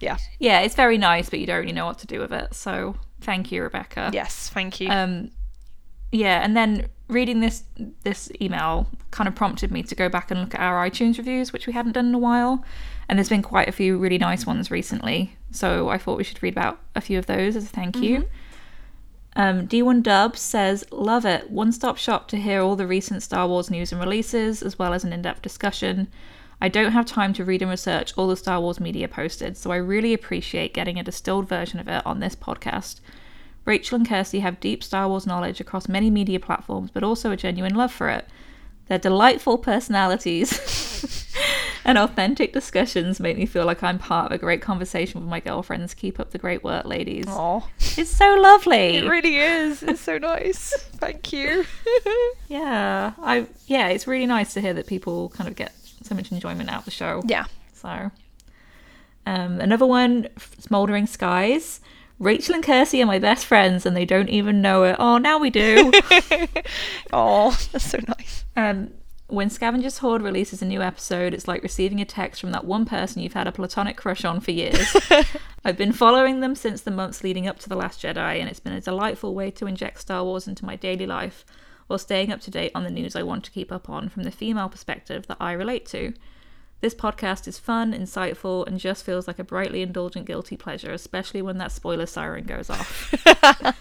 yeah. yeah, it's very nice, but you don't really know what to do with it. So thank you, Rebecca. Yes. Thank you. Um, yeah, and then reading this this email kind of prompted me to go back and look at our iTunes reviews, which we hadn't done in a while. And there's been quite a few really nice ones recently, so I thought we should read about a few of those as a thank you. Um, D1 Dub says, Love it. One stop shop to hear all the recent Star Wars news and releases, as well as an in depth discussion. I don't have time to read and research all the Star Wars media posted, so I really appreciate getting a distilled version of it on this podcast. Rachel and Kirsty have deep Star Wars knowledge across many media platforms, but also a genuine love for it. Their delightful personalities [LAUGHS] and authentic discussions make me feel like I'm part of a great conversation with my girlfriends. Keep up the great work, ladies. Aw. It's so lovely. It really is. It's so nice. Thank you. [LAUGHS] yeah, I yeah, it's really nice to hear that people kind of get so much enjoyment out of the show. yeah. So, um, another one, Smoldering Skies. Rachel and Kirsty are my best friends, and they don't even know it. Oh, now we do. [LAUGHS] Oh, that's so nice. um, when Scavengers Hoard releases a new episode, it's like receiving a text from that one person you've had a platonic crush on for years. [LAUGHS] I've been following them since the months leading up to The Last Jedi, and it's been a delightful way to inject Star Wars into my daily life while staying up to date on the news I want to keep up on from the female perspective that I relate to. This podcast is fun, insightful, and just feels like a brightly indulgent guilty pleasure, especially when that spoiler siren goes off. [LAUGHS]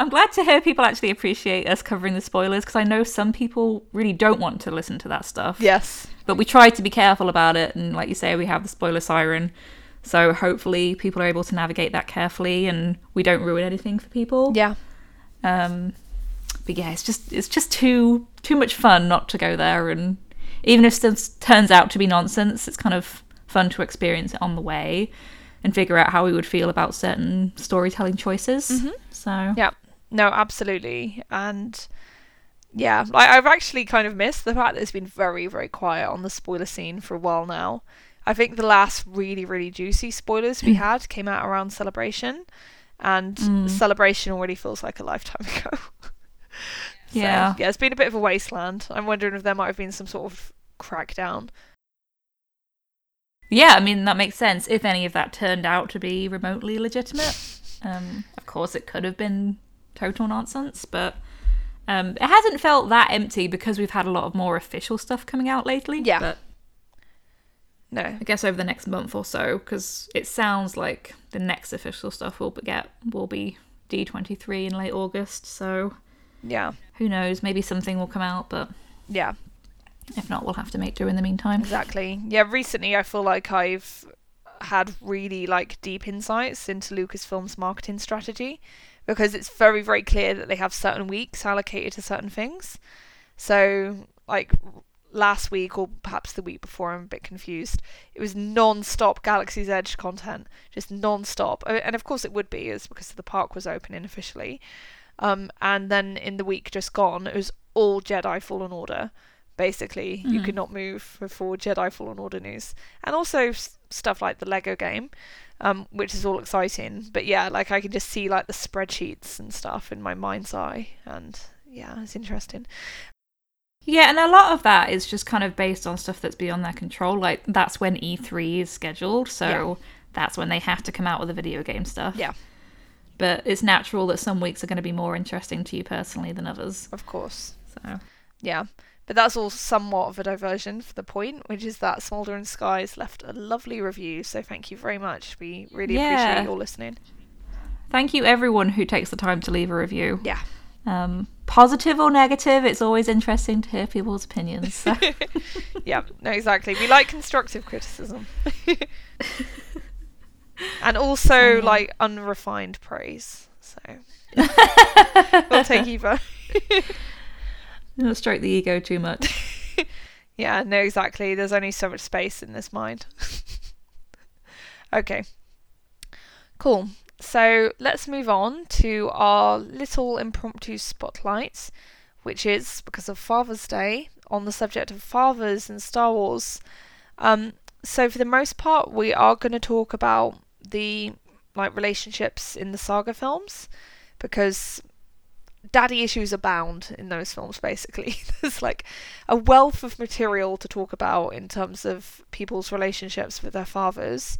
I'm glad to hear people actually appreciate us covering the spoilers because I know some people really don't want to listen to that stuff. Yes. But we try to be careful about it, and like you say, we have the spoiler siren. So hopefully people are able to navigate that carefully, and we don't ruin anything for people. Yeah. Um, but yeah, it's just it's just too too much fun not to go there, and even if this turns out to be nonsense, it's kind of fun to experience it on the way and figure out how we would feel about certain storytelling choices. So Yeah. No, absolutely. And yeah, like I've actually kind of missed the fact that it's been very, very quiet on the spoiler scene for a while now. I think the last really, really juicy spoilers we had came out around Celebration, and Celebration already feels like a lifetime [LAUGHS] ago. So, Yeah. yeah, it's been a bit of a wasteland. I'm wondering if there might have been some sort of crackdown. Yeah, I mean that makes sense. If any of that turned out to be remotely legitimate, um, of course it could have been total nonsense, but um, it hasn't felt that empty because we've had a lot of more official stuff coming out lately. Yeah. but No. I guess over the next month or so, because it sounds like the next official stuff we'll get will be D twenty three in late August. So Yeah. who knows? Maybe something will come out, but Yeah. if not, we'll have to make do in the meantime. Exactly. Yeah, recently I feel like I've had really like deep insights into Lucasfilm's marketing strategy because it's very very clear that they have certain weeks allocated to certain things. So, like last week or perhaps the week before, I'm a bit confused. It was non-stop Galaxy's Edge content, just non-stop. And of course it would be is because the park was opening officially. Um, and then in the week just gone, it was all Jedi Fallen Order basically you could not move before jedi fallen order news and also stuff like the lego game um, which is all exciting but yeah like i can just see like the spreadsheets and stuff in my mind's eye and yeah it's interesting Yeah, and a lot of that is just kind of based on stuff that's beyond their control. Like that's when E3 is scheduled, so Yeah. that's when they have to come out with the video game stuff. yeah But it's natural that some weeks are going to be more interesting to you personally than others. of course So yeah But that's all somewhat of a diversion for the point, which is that Smoldering Skies left a lovely review. So thank you very much. We really Yeah. appreciate your listening. Thank you, everyone who takes the time to leave a review. Yeah. Um, positive or negative, it's always interesting to hear people's opinions. So. [LAUGHS] yeah, no, exactly. We like constructive criticism. [LAUGHS] and also yeah. like unrefined praise. So [LAUGHS] we'll take either. Don't stroke the ego too much. [LAUGHS] yeah, no, exactly. There's only so much space in this mind. [LAUGHS] okay. Cool. So let's move on to our little impromptu spotlights, which is because of Father's Day on the subject of fathers and Star Wars. Um, so for the most part, we are going to talk about the like relationships in the saga films because daddy issues abound in those films basically. [LAUGHS] There's like a wealth of material to talk about in terms of people's relationships with their fathers.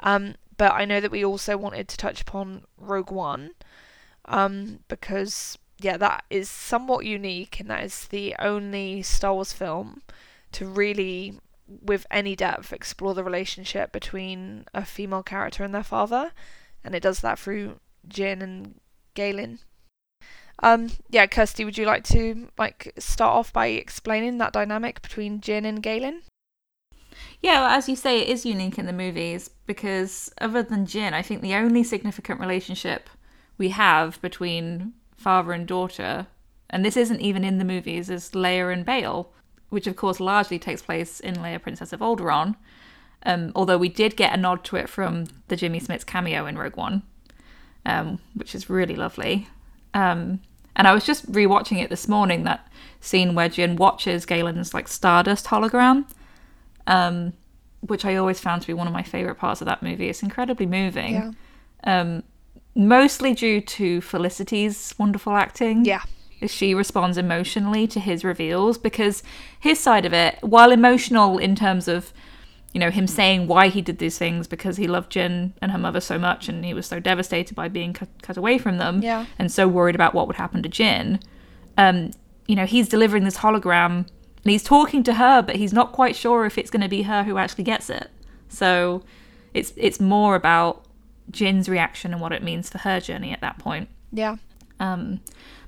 Um, but i know that we also wanted to touch upon rogue one um, because yeah that is somewhat unique and that is the only star wars film to really with any depth explore the relationship between a female character and their father. And it does that through Jyn and Galen. Um, yeah, Kirsty, would you like to like start off by explaining that dynamic between Jyn and Galen? Yeah, well, as you say, it is unique in the movies because other than Jyn, I think the only significant relationship we have between father and daughter, and this isn't even in the movies, is Leia and Bail, which of course largely takes place in Leia, Princess of Alderaan. Um, although we did get a nod to it from the Jimmy Smits cameo in Rogue One, um, which is really lovely. Um, and I was just rewatching it this morning, that scene where Jyn watches Galen's like Stardust hologram, um, which I always found to be one of my favorite parts of that movie. It's incredibly moving. Yeah. Um, mostly due to Felicity's wonderful acting. Yeah. As she responds emotionally to his reveals, because his side of it, while emotional in terms of, you know, him saying why he did these things because he loved Jyn and her mother so much and he was so devastated by being cut, cut away from them Yeah. and so worried about what would happen to Jyn. Um, you know, he's delivering this hologram and he's talking to her, but he's not quite sure if it's going to be her who actually gets it. So it's it's more about Jyn's reaction and what it means for her journey at that point. Yeah. Um,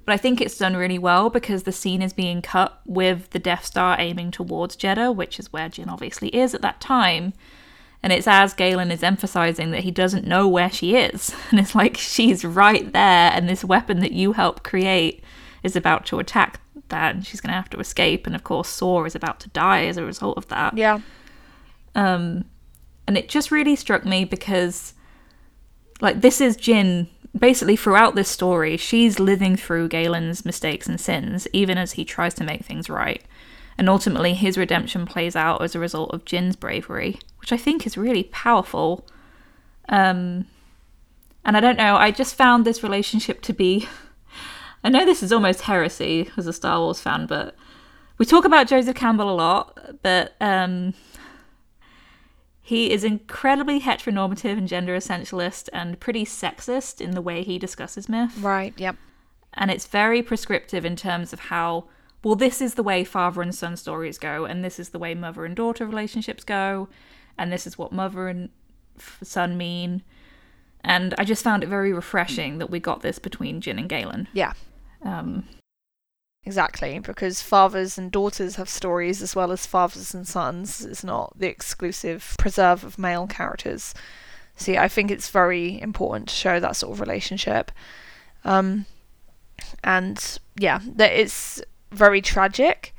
but I think it's done really well because the scene is being cut with the Death Star aiming towards Jedha, which is where Jyn obviously is at that time. And it's as Galen is emphasizing that he doesn't know where she is. [LAUGHS] And it's like, she's right there, and this weapon that you helped create is about to attack that, and she's going to have to escape. And of course, Saw is about to die as a result of that. Yeah. Um, and it just really struck me because, like, this is Jyn. Basically, throughout this story, she's living through Galen's mistakes and sins, even as he tries to make things right. And ultimately, his redemption plays out as a result of Jyn's bravery, which I think is really powerful. Um, and I don't know, I just found this relationship to be. [LAUGHS] I know this is almost heresy as a Star Wars fan, but we talk about Joseph Campbell a lot, but um, he is incredibly heteronormative and gender essentialist and pretty sexist in the way he discusses myth. Right. Yep. And it's very prescriptive in terms of how, well, this is the way father and son stories go, and this is the way mother and daughter relationships go, and this is what mother and son mean. And I just found it very refreshing that we got this between Jyn and Galen. Yeah. Um, Exactly, because fathers and daughters have stories as well as fathers and sons. It's not the exclusive preserve of male characters. See, I think it's very important to show that sort of relationship. Um, and yeah, that it's very tragic,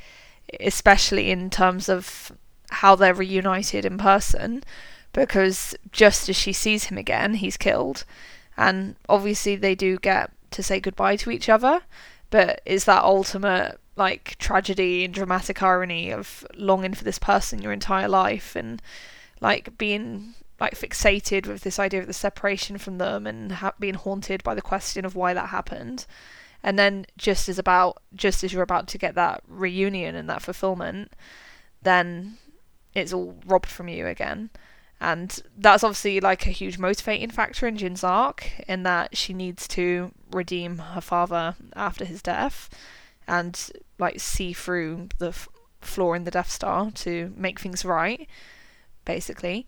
especially in terms of how they're reunited in person, because just as she sees him again, he's killed. And obviously, they do get to say goodbye to each other but it's that ultimate like tragedy and dramatic irony of longing for this person your entire life and like being like fixated with this idea of the separation from them and ha- being haunted by the question of why that happened. And then just as about just as you're about to get that reunion and that fulfillment then it's all robbed from you again. And that's obviously like a huge motivating factor in Jyn's arc in that she needs to redeem her father after his death and like see through the f- flaw in the Death Star to make things right, basically.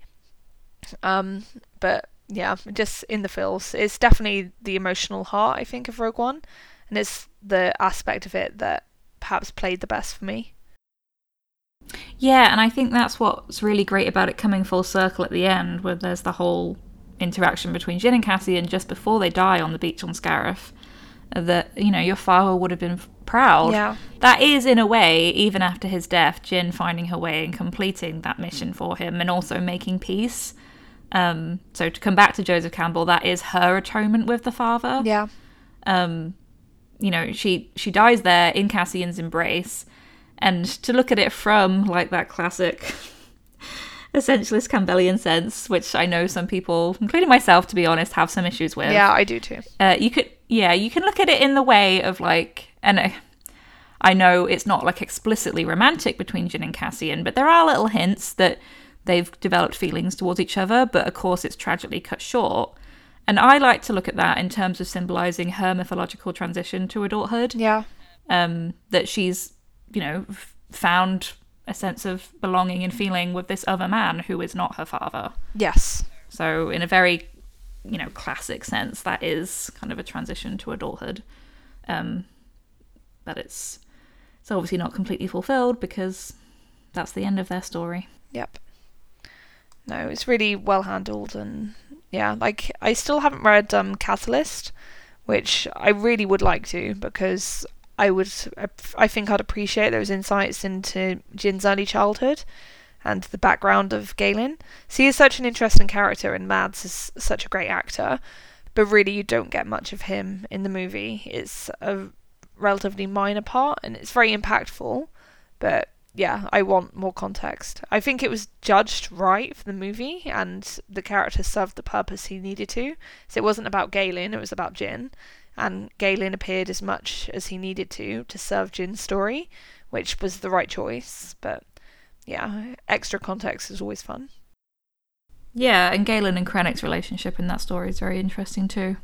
Um, but yeah, just in the feels, it's definitely the emotional heart I think of Rogue One, and it's the aspect of it that perhaps played the best for me. Yeah, and I think that's what's really great about it coming full circle at the end, where there's the whole interaction between Jyn and Cassian just before they die on the beach on Scarif. That you know your father would have been proud. Yeah. That is, in a way, even after his death, Jyn finding her way and completing that mission for him, and also making peace. Um, so to come back to Joseph Campbell, that is her atonement with the father. Yeah. Um, you know, she she dies there in Cassian's embrace, and to look at it from like that classic [LAUGHS] essentialist Campbellian sense, which I know some people, including myself, to be honest, have some issues with. Yeah, I do too. Uh, you could, yeah, you can look at it in the way of like, and uh, I know it's not like explicitly romantic between Jyn and Cassian, but there are little hints that they've developed feelings towards each other, but of course it's tragically cut short. And I like to look at that in terms of symbolizing her mythological transition to adulthood. Yeah. Um, that she's, you know, found a sense of belonging and feeling with this other man who is not her father. Yes. So, in a very, you know, classic sense, that is kind of a transition to adulthood. Um, but it's it's obviously not completely fulfilled because that's the end of their story. Yep. No, it's really well handled and yeah, like I still haven't read um Catalyst, which I really would like to because I would I think I'd appreciate those insights into Jyn's early childhood and the background of Galen. So he is such an interesting character and Mads is such a great actor, but really you don't get much of him in the movie. It's a relatively minor part and it's very impactful, but yeah, I want more context. I think it was judged right for the movie, and the character served the purpose he needed to. So it wasn't about Galen; it was about Jyn, and Galen appeared as much as he needed to to serve Jyn's story, which was the right choice. But yeah, extra context is always fun. Yeah, and Galen and Krennic's relationship in that story is very interesting too.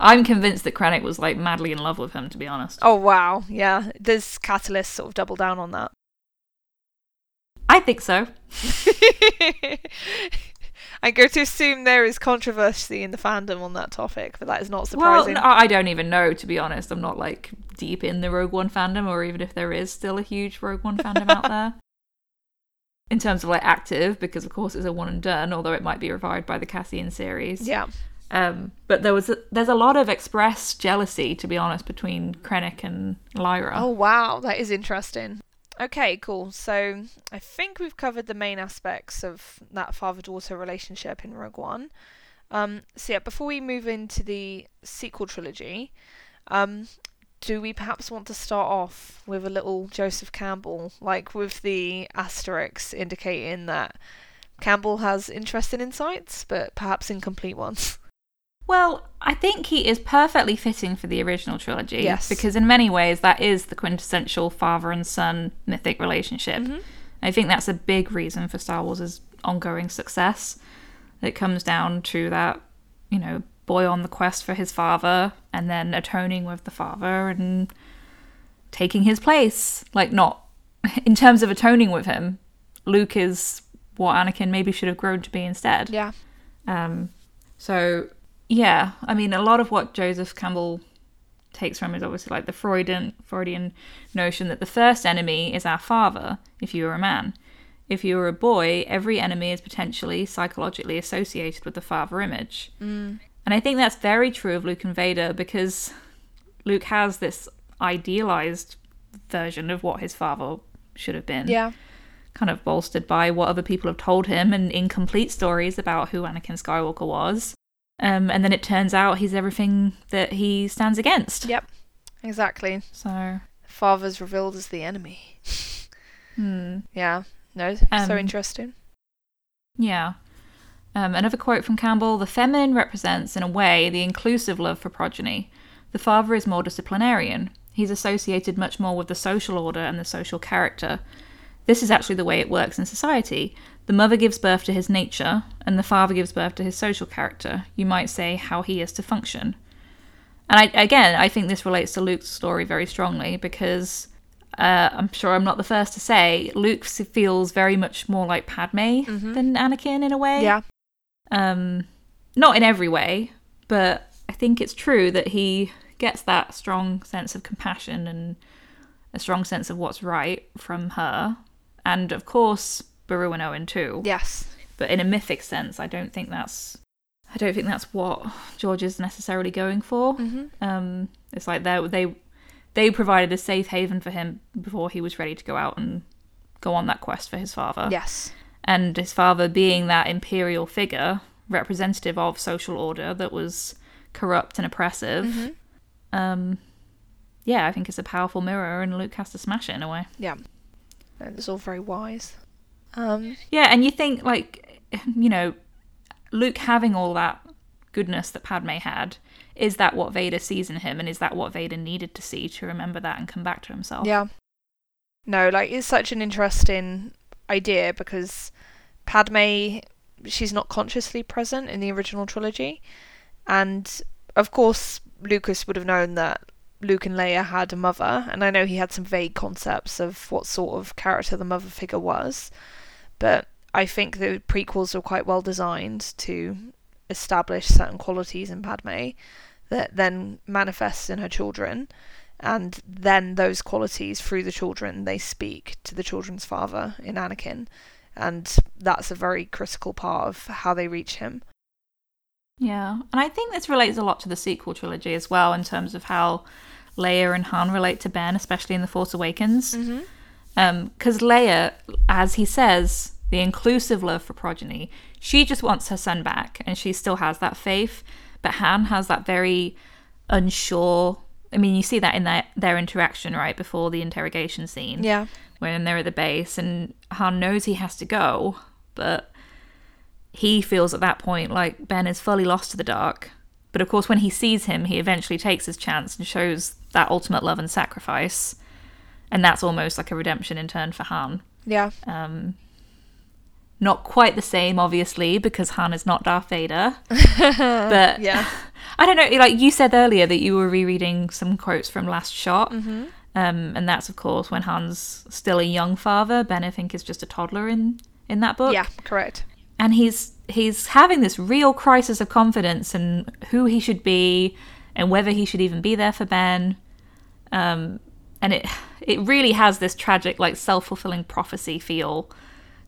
I'm convinced that Krennic was like madly in love with him, to be honest. Oh wow, yeah. Does Catalyst sort of double down on that? I think so. [LAUGHS] I go to assume there is controversy in the fandom on that topic, but that is not Well, surprising. no, I don't even know, to be honest. I'm not like deep in the Rogue One fandom, or even if there is still a huge Rogue One fandom out there. [LAUGHS] In terms of like active, because of course it's a one and done, although it might be revived by the Cassian series. yeah. Um, but there was a, there's a lot of expressed jealousy, to be honest, between Krennic and Lyra. Oh wow, that is interesting. Okay, cool. So I think we've covered the main aspects of that father-daughter relationship in Rogue One. Um, so yeah, before we move into the sequel trilogy, um, do we perhaps want to start off with a little Joseph Campbell, like with the asterisks indicating that Campbell has interesting insights, but perhaps incomplete ones? [LAUGHS] Well, I think he is perfectly fitting for the original trilogy. Yes. Because in many ways, that is the quintessential father and son mythic relationship. I think that's a big reason for Star Wars' ongoing success. It comes down to that, you know, boy on the quest for his father and then atoning with the father and taking his place. Like, not [LAUGHS] in terms of atoning with him, Luke is what Anakin maybe should have grown to be instead. Yeah. Um, so yeah, I mean, a lot of what Joseph Campbell takes from is obviously like the Freudian Freudian notion that the first enemy is our father. If you are a man, if you are a boy, every enemy is potentially psychologically associated with the father image. Mm. And I think that's very true of Luke and Vader because Luke has this idealized version of what his father should have been Yeah. kind of bolstered by what other people have told him and incomplete stories about who Anakin Skywalker was. Um, and then it turns out he's everything that he stands against. Yep. Exactly. So, Father's revealed as the enemy. hmm, Yeah. No, Um, so interesting. yeah. Um, another quote from Campbell The feminine represents, in a way, the inclusive love for progeny. The father is more disciplinarian. He's associated much more with the social order and the social character. This is actually the way it works in society. The mother gives birth to his nature, and the father gives birth to his social character. You might say how he is to function. And I, again, I think this relates to Luke's story very strongly because uh, I'm sure I'm not the first to say Luke feels very much more like Padme than Anakin in a way. Yeah. Um, not in every way, but I think it's true that he gets that strong sense of compassion and a strong sense of what's right from her, and of course Beru and Owen too. Yes. But in a mythic sense, I don't think that's I don't think that's what George is necessarily going for. Mhm. Um, it's like they they they provided a safe haven for him before he was ready to go out and go on that quest for his father Yes. and his father being that imperial figure representative of social order that was corrupt and oppressive Mm-hmm. um yeah i think it's a powerful mirror and luke has to smash it in a way Yeah. It's all very wise. Um, yeah and you think like you know luke having all that goodness that padme had is that what vader sees in him and is that what vader needed to see to remember that and come back to himself Yeah. No, like it's such an interesting idea because Padme, she's not consciously present in the original trilogy, and of course Lucas would have known that Luke and Leia had a mother, and I know he had some vague concepts of what sort of character the mother figure was, but I think the prequels were quite well designed to establish certain qualities in Padme that then manifests in her children and then those qualities through the children they speak to the children's father in Anakin and that's a very critical part of how they reach him Yeah, and I think this relates a lot to the sequel trilogy as well in terms of how Leia and Han relate to Ben, especially in The Force Awakens. mm-hmm. Um, because Leia, as he says, the inclusive love for progeny, she just wants her son back, and she still has that faith. But Han has that very unsure. I mean, you see that in their their interaction right before the interrogation scene yeah when they're at the base and Han knows he has to go, but he feels at that point like Ben is fully lost to the dark. But of course, when he sees him, he eventually takes his chance and shows that ultimate love and sacrifice. And that's almost like a redemption in turn for Han. yeah Um, not quite the same, obviously, because Han is not Darth Vader. [LAUGHS] but yeah [LAUGHS] I don't know. Like you said earlier, that you were rereading some quotes from Last Shot, mm-hmm. um, and that's of course when Han's still a young father. Ben, I think, is just a toddler in in that book. yeah correct and he's he's having this real crisis of confidence and who he should be and whether he should even be there for Ben. Um, and it it really has this tragic, like self fulfilling prophecy feel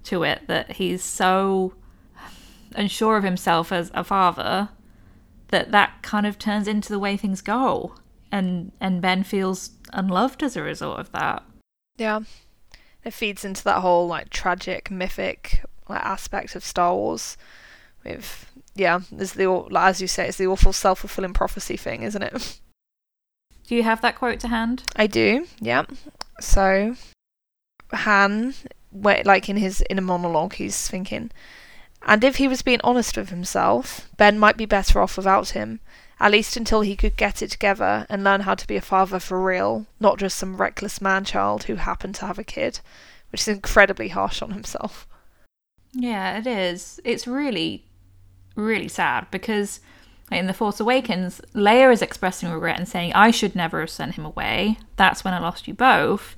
to it that he's so unsure of himself as a father that that kind of turns into the way things go, and and Ben feels unloved as a result of that. yeah. It feeds into that whole like tragic mythic like aspect of Star Wars with yeah there's the like, as you say it's the awful self-fulfilling prophecy thing isn't it [LAUGHS] Do you have that quote to hand? I do, yeah. So, Han, where, like in his inner monologue, he's thinking, and if he was being honest with himself, Ben might be better off without him, at least until he could get it together and learn how to be a father for real, not just some reckless man child who happened to have a kid, which is incredibly harsh on himself. Yeah, it is. It's really, really sad because in The Force Awakens, Leia is expressing regret and saying, I should never have sent him away. That's when I lost you both.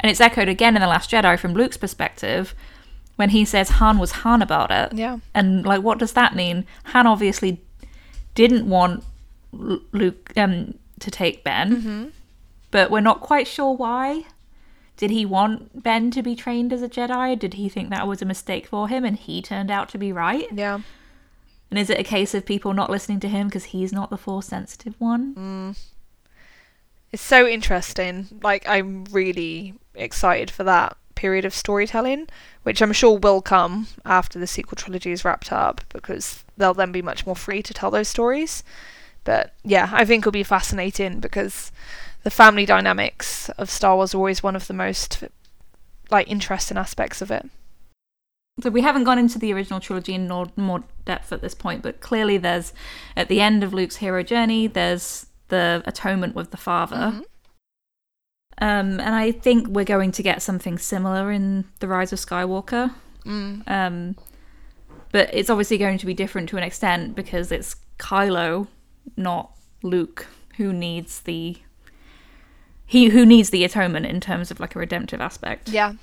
And it's echoed again in The Last Jedi from Luke's perspective when he says Han was Han about it. Yeah. And, like, what does that mean? Han obviously didn't want Luke um, to take Ben, Mm-hmm. but we're not quite sure why. Did he want Ben to be trained as a Jedi? Did he think that was a mistake for him and he turned out to be right? Yeah. And is it a case of people not listening to him because he's not the force sensitive one? Mm. It's so interesting. Like, I'm really excited for that period of storytelling, which I'm sure will come after the sequel trilogy is wrapped up, because they'll then be much more free to tell those stories. But yeah, I think it'll be fascinating because the family dynamics of Star Wars are always one of the most like interesting aspects of it. So we haven't gone into the original trilogy in more, depth at this point, but clearly there's at the end of Luke's hero journey, there's the atonement with the father. Mhm. Um, and I think we're going to get something similar in The Rise of Skywalker. Mm. Um, but it's obviously going to be different to an extent because it's Kylo, not Luke, who needs the he who needs the atonement in terms of like a redemptive aspect. Yeah.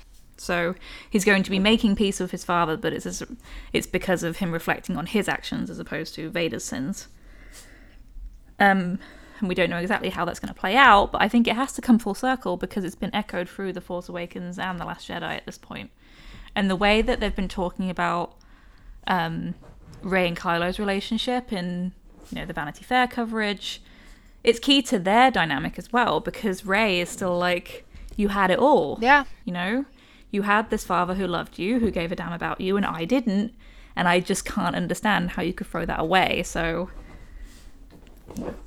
So he's going to be making peace with his father, but it's it's because of him reflecting on his actions as opposed to Vader's sins. Um, and we don't know exactly how that's going to play out, but I think it has to come full circle because it's been echoed through the Force Awakens and the Last Jedi at this point. and the way that they've been talking about um, Rey and Kylo's relationship in you know the Vanity Fair coverage, it's key to their dynamic as well because Rey is still like you had it all. Yeah. You know, you had this father who loved you, who gave a damn about you, and I didn't. And I just can't understand how you could throw that away. So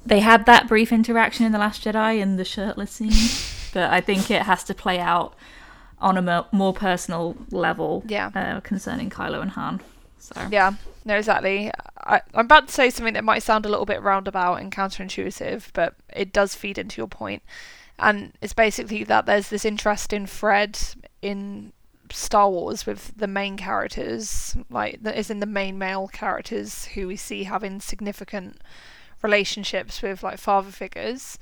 they had that brief interaction in The Last Jedi in the shirtless scene, [LAUGHS] but I think it has to play out on a more personal level Yeah. uh, concerning Kylo and Han. So Yeah, no, exactly. I, I'm about to say something that might sound a little bit roundabout and counterintuitive, but it does feed into your point. And it's basically that there's this interesting thread in Star Wars with the main characters, like that is in the main male characters who we see having significant relationships with like father figures.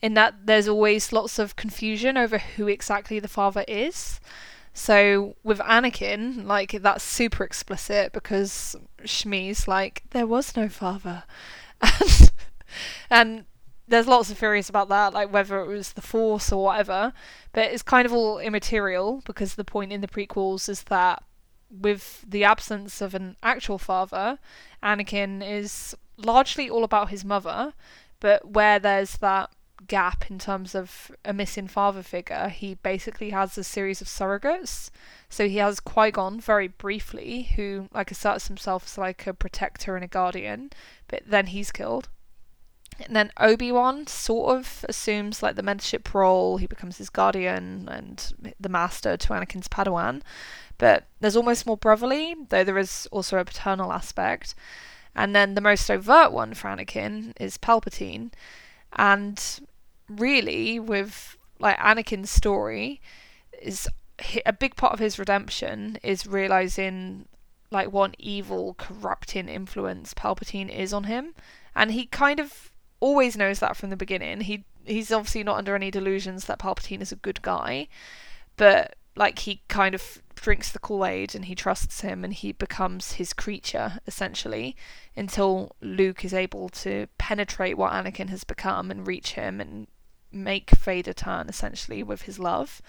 In that there's always lots of confusion over who exactly the father is. So with Anakin, like that's super explicit because Shmi's like there was no father, [LAUGHS] and, and there's lots of theories about that, like whether it was the Force or whatever. But it's kind of all immaterial because the point in the prequels is that with the absence of an actual father, Anakin is largely all about his mother. But where there's that gap in terms of a missing father figure, he basically has a series of surrogates. So he has Qui Gon very briefly, who like asserts himself as like a protector and a guardian, but then he's killed. And then Obi Wan sort of assumes like the mentorship role. He becomes his guardian and the master to Anakin's Padawan. But there's almost more brotherly, though there is also a paternal aspect. And then the most overt one for Anakin is Palpatine. And really, with like Anakin's story, is a big part of his redemption is realizing like what evil, corrupting influence Palpatine is on him, and he kind of always knows that from the beginning. He he's obviously not under any delusions that Palpatine is a good guy, but like he kind of drinks the Kool Aid and he trusts him and he becomes his creature essentially until Luke is able to penetrate what Anakin has become and reach him and make Vader turn essentially with his love.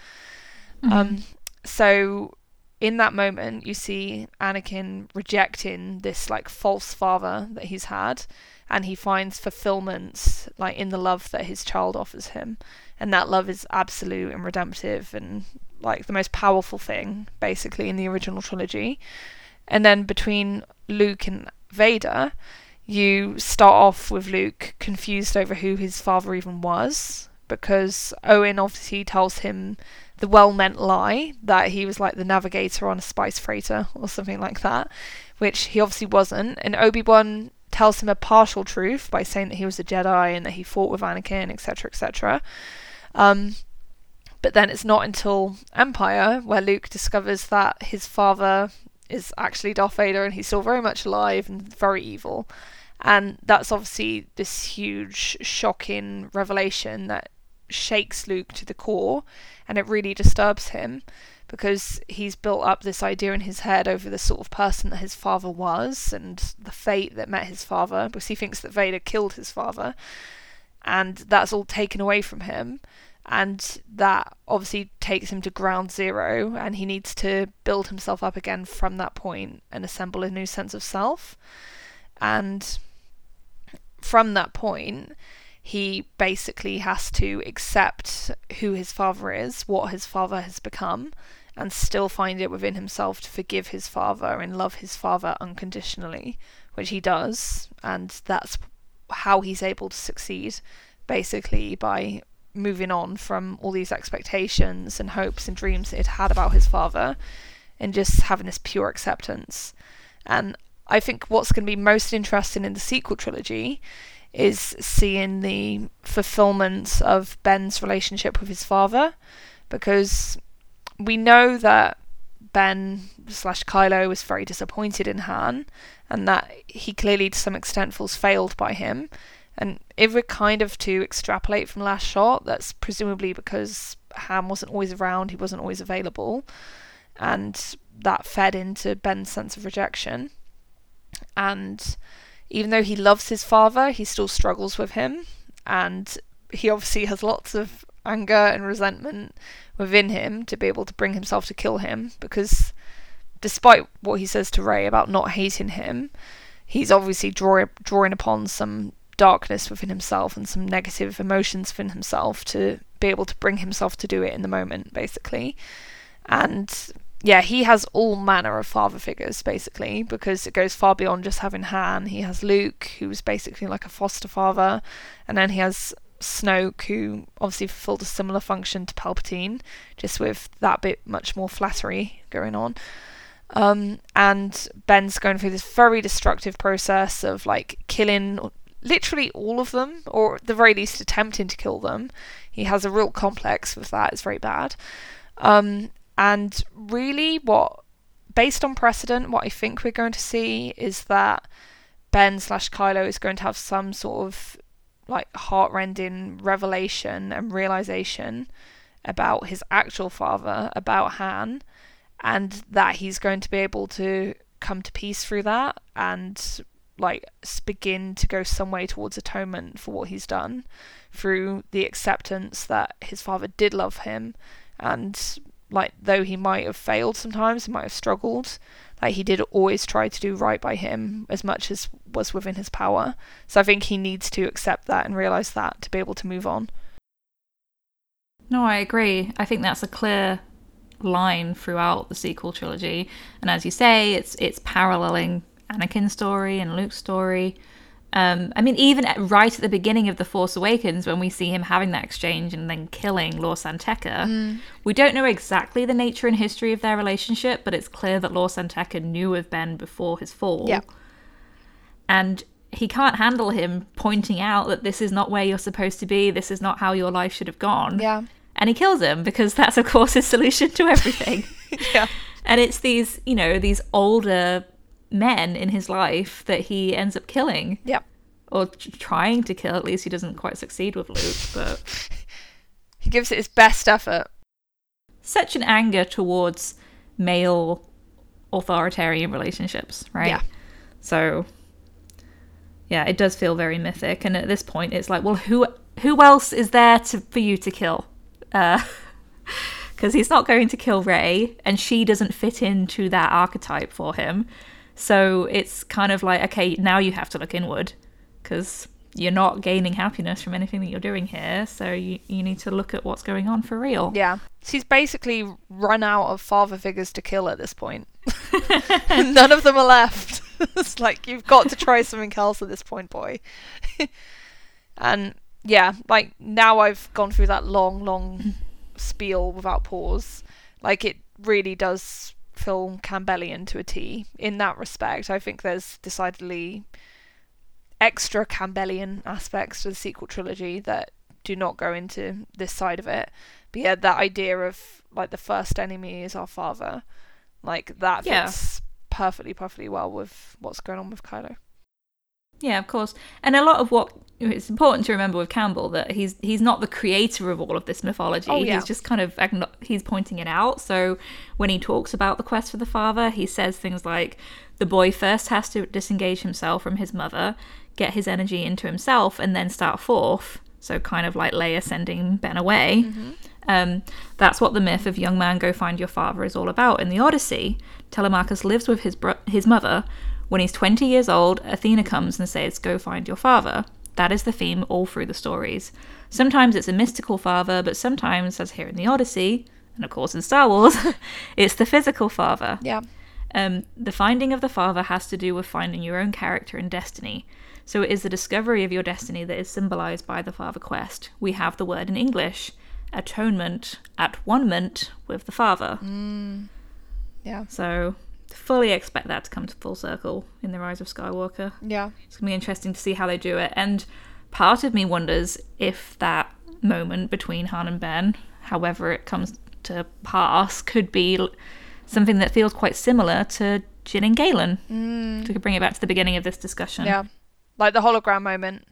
Um, so in that moment, you see Anakin rejecting this like false father that he's had, and he finds fulfillment like in the love that his child offers him, and that love is absolute and redemptive and like the most powerful thing basically in the original trilogy. And then between Luke and Vader, you start off with Luke confused over who his father even was because Owen obviously tells him the well meant lie that he was like the navigator on a spice freighter or something like that, which he obviously wasn't. And Obi Wan tells him a partial truth by saying that he was a Jedi and that he fought with Anakin, etc., etc. Um, but then it's not until Empire where Luke discovers that his father is actually Darth Vader and he's still very much alive and very evil. And that's obviously this huge, shocking revelation that shakes Luke to the core and it really disturbs him because he's built up this idea in his head over the sort of person that his father was and the fate that met his father because he thinks that Vader killed his father and that's all taken away from him. And that obviously takes him to ground zero and he needs to build himself up again from that point and assemble a new sense of self. And from that point he basically has to accept who his father is what his father has become and still find it within himself to forgive his father and love his father unconditionally which he does and that's how he's able to succeed basically by moving on from all these expectations and hopes and dreams that he'd had about his father and just having this pure acceptance. And I think what's going to be most interesting in the sequel trilogy is seeing the fulfillment of Ben's relationship with his father because we know that Ben slash Kylo was very disappointed in Han and that he clearly to some extent feels failed by him And if we're kind of to extrapolate from last shot, that's presumably because Han wasn't always around, he wasn't always available, and that fed into Ben's sense of rejection. And even though he loves his father, he still struggles with him, and he obviously has lots of anger and resentment within him to be able to bring himself to kill him because despite what he says to Rey about not hating him, he's obviously draw, drawing upon some darkness within himself and some negative emotions within himself to be able to bring himself to do it in the moment, basically. And yeah, he has all manner of father figures, basically, because it goes far beyond just having Han. He has Luke, who's basically like a foster father, and then he has Snoke, who obviously fulfilled a similar function to Palpatine, just with that bit much more flattery going on. Um, and Ben's going through this very destructive process of like killing literally all of them, or at the very least attempting to kill them. He has a real complex with that, it's very bad. Um, and really, what, based on precedent, what I think we're going to see is that Ben slash Kylo is going to have some sort of like heartrending revelation and realization about his actual father, about Han, and that he's going to be able to come to peace through that and like begin to go some way towards atonement for what he's done through the acceptance that his father did love him. And like though he might have failed sometimes he might have struggled like he did always try to do right by him as much as was within his power. So I think he needs to accept that and realize that to be able to move on. No, I agree. I think that's a clear line throughout the sequel trilogy. And as you say, it's it's paralleling Anakin's story and Luke's story. Um, I mean, even at, right at the beginning of The Force Awakens, when we see him having that exchange and then killing Lor San Tekka, mm. we don't know exactly the nature and history of their relationship, but it's clear that Lor San Tekka knew of Ben before his fall. Yeah. And he can't handle him pointing out that this is not where you're supposed to be, this is not how your life should have gone. Yeah. And he kills him because that's, of course, his solution to everything. [LAUGHS] yeah. And it's these, you know, these older men in his life that he ends up killing. Yep. Or trying to kill. At least he doesn't quite succeed with Luke, but [LAUGHS] he gives it his best effort. Such an anger towards male authoritarian relationships, right? Yeah. So yeah, it does feel very mythic. And at this point, it's like, well, who who else is there to for you to kill? Because uh, [LAUGHS] he's not going to kill Rey, and she doesn't fit into that archetype for him. So it's kind of like, okay, now you have to look inward because you're not gaining happiness from anything that you're doing here. So you, you need to look at what's going on for real. Yeah. She's basically run out of father figures to kill at this point. [LAUGHS] None of them are left. [LAUGHS] it's like, you've got to try something else at this point, boy. [LAUGHS] and yeah, like now I've gone through that long, long spiel without pause. Like it really does film Campbellian to a T in that respect. I think there's decidedly extra Campbellian aspects to the sequel trilogy that do not go into this side of it. But yeah, that idea of like the first enemy is our father, like that yeah. fits perfectly, perfectly well with what's going on with Kylo. Yeah, of course. And a lot of what it's important to remember with Campbell that he's he's not the creator of all of this mythology. Oh, yeah. He's just kind of he's pointing it out. So when he talks about the quest for the father, he says things like the boy first has to disengage himself from his mother, get his energy into himself, and then start forth. So kind of like Leia sending Ben away. Mm-hmm. Um, that's what the myth of young man go find your father is all about. In the Odyssey, Telemachus lives with his bro- his mother when he's 20 years old, Athena comes and says, Go find your father. That is the theme all through the stories. Sometimes it's a mystical father, but sometimes, as here in the Odyssey, and of course in Star Wars, [LAUGHS] it's the physical father. Yeah. Um, the finding of the father has to do with finding your own character and destiny. So it is the discovery of your destiny that is symbolized by the father quest. We have the word in English atonement, at one with the father. Mm. Yeah. So fully expect that to come to full circle in the Rise of Skywalker. Yeah. It's going to be interesting to see how they do it. And part of me wonders if that moment between Han and Ben, however it comes to pass, could be something that feels quite similar to Jyn and Galen. Mm. To bring it back to the beginning of this discussion. Yeah. Like the hologram moment.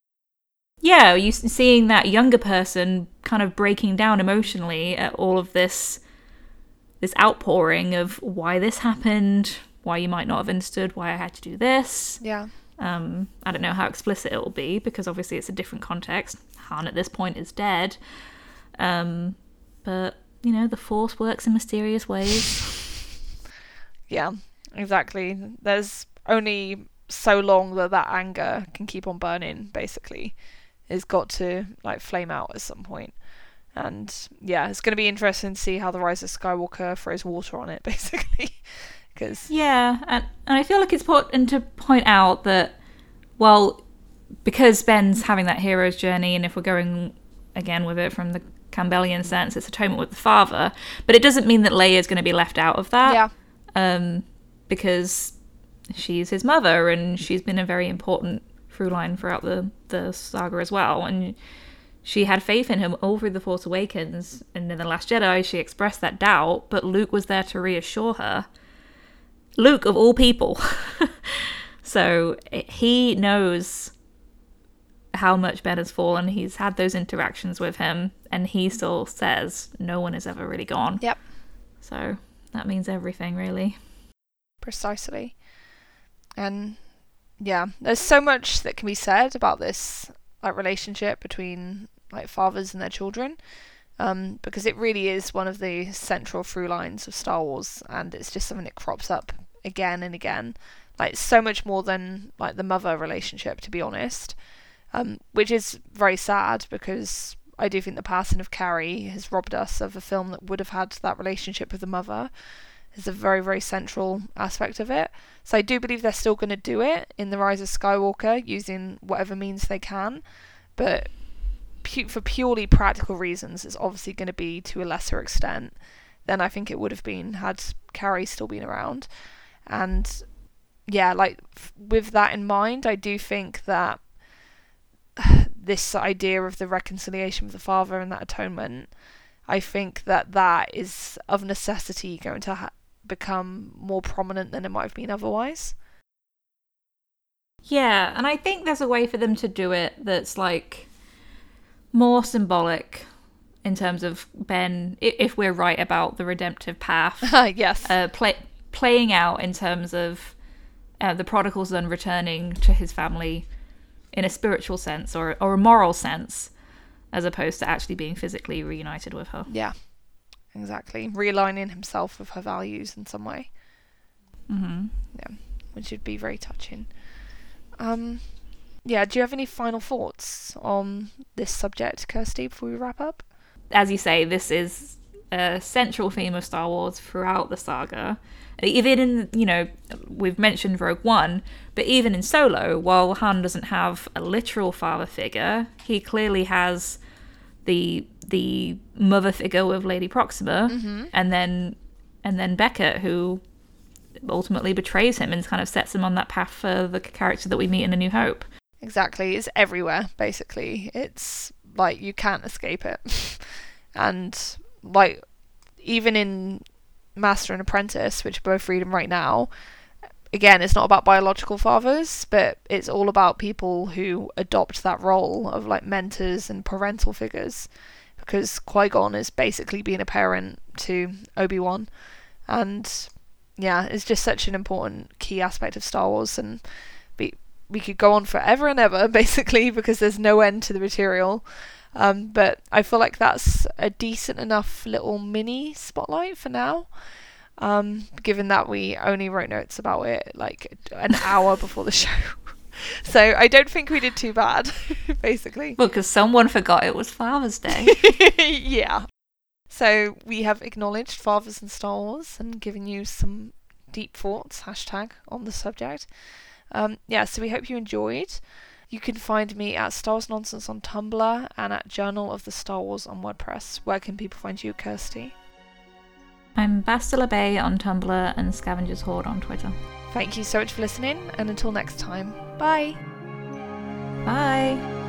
yeah, you seeing that younger person kind of breaking down emotionally at all of this this outpouring of why this happened, why you might not have understood why I had to do this. Yeah. Um, I don't know how explicit it will be because obviously it's a different context. Han at this point is dead. Um, but, you know, the Force works in mysterious ways. [LAUGHS] Yeah, exactly. There's only so long that that anger can keep on burning, basically. It's got to, like, flame out at some point. And yeah, it's going to be interesting to see how the Rise of Skywalker throws water on it, [LAUGHS] basically. Because, Yeah, and, and I feel like it's important to point out that, well, because Ben's having that hero's journey, and if we're going again with it from the Campbellian sense, it's atonement with the father, but it doesn't mean that Leia is going to be left out of that. yeah, um, because she's his mother and she's been a very important through line throughout the, the saga as well. And she had faith in him all through The Force Awakens. And in The Last Jedi, she expressed that doubt, but Luke was there to reassure her. Luke, of all people. [LAUGHS] so he knows how much Ben has fallen. He's had those interactions with him, and he still says no one has ever really gone. Yep. So that means everything, really. precisely. And yeah, there's so much that can be said about this like relationship between like fathers and their children. Um, because it really is one of the central through lines of Star Wars, and it's just something that crops up again and again. Like so much more than like the mother relationship, to be honest. Um, which is very sad because I do think the passing of Carrie has robbed us of a film that would have had that relationship with the mother is a very very central aspect of it. So I do believe they're still going to do it in the Rise of Skywalker using whatever means they can, but pu- for purely practical reasons, it's obviously going to be to a lesser extent than I think it would have been had Carrie still been around. And yeah, like f- with that in mind, I do think that [SIGHS] this idea of the reconciliation with the father and that atonement, I think that that is of necessity going to ha- become more prominent than it might have been otherwise. Yeah, and I think there's a way for them to do it that's like more symbolic in terms of Ben, if we're right about the redemptive path, [LAUGHS] yes. uh, play, playing out in terms of uh, the prodigal son returning to his family in a spiritual sense or, or a moral sense, as opposed to actually being physically reunited with her. yeah. Exactly. Realigning himself with her values in some way. hmm Yeah, which would be very touching. Um, yeah, do you have any final thoughts on this subject, Kirsty, before we wrap up? as you say, this is a central theme of Star Wars throughout the saga. Even in, you know, we've mentioned Rogue One, but even in Solo, while Han doesn't have a literal father figure, he clearly has the the mother figure with Lady Proxima, mm-hmm. and then and then Beckett, who ultimately betrays him and kind of sets him on that path for the character that we meet in A New Hope. Exactly, it's everywhere, basically. It's like you can't escape it. [LAUGHS] and, like, even in Master and Apprentice, which are both read them right now, again, it's not about biological fathers, but it's all about people who adopt that role of, like, mentors and parental figures. Because Qui Gon is basically being a parent to Obi Wan. And, yeah, it's just such an important key aspect of Star Wars. And we, we could go on forever and ever, [LAUGHS] basically, because there's no end to the material. Um, but I feel like that's a decent enough little mini spotlight for now. Um, given that we only wrote notes about it like an hour before the [LAUGHS] show. so I don't think we did too bad, [LAUGHS] basically. Well, because someone forgot it was Father's Day. [LAUGHS] yeah. So we have acknowledged fathers and Star Wars and given you some deep thoughts, hashtag, on the subject. Um, yeah, so we hope you enjoyed. You can find me at Star Wars Nonsense on Tumblr and at Journal of the Star Wars on WordPress. Where can people find you, Kirsty? I'm Bastila Bay on Tumblr and Scavengers Hoard on Twitter. Thank you so much for listening, and until next time, bye. Bye!